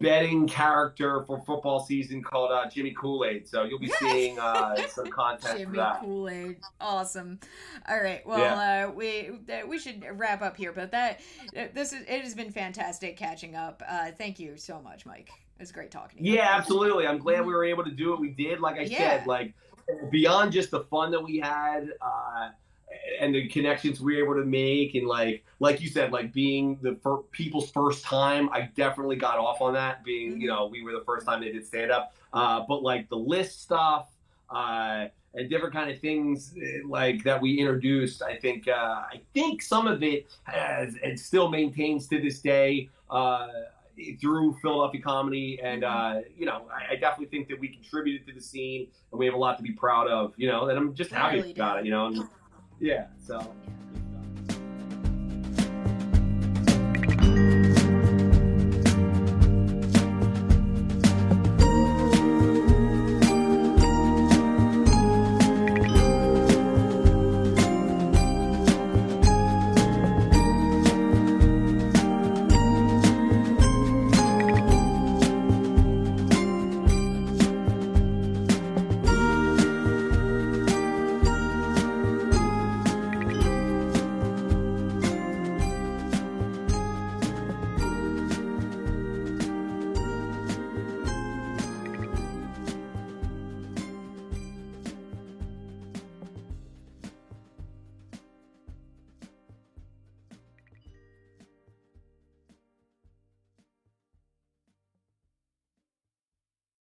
Betting character for football season called uh, Jimmy Kool Aid. So you'll be seeing uh, some content Jimmy for that. Kool Aid, awesome. All right, well, yeah. uh, we we should wrap up here, but that this is it has been fantastic catching up. Uh, thank you so much, Mike. It was great talking to you. Yeah, absolutely. I'm glad we were able to do what we did. Like I yeah. said, like beyond just the fun that we had uh, and the connections we were able to make and like like you said like being the fir- people's first time i definitely got off on that being mm-hmm. you know we were the first time they did stand up uh, but like the list stuff uh, and different kind of things eh, like that we introduced i think uh, i think some of it has and still maintains to this day uh, through Philadelphia comedy, and mm-hmm. uh, you know, I, I, definitely think that we contributed to the scene, and we have a lot to be proud of. You know, and I'm just happy really about do. it. You know, yeah. So. Yeah.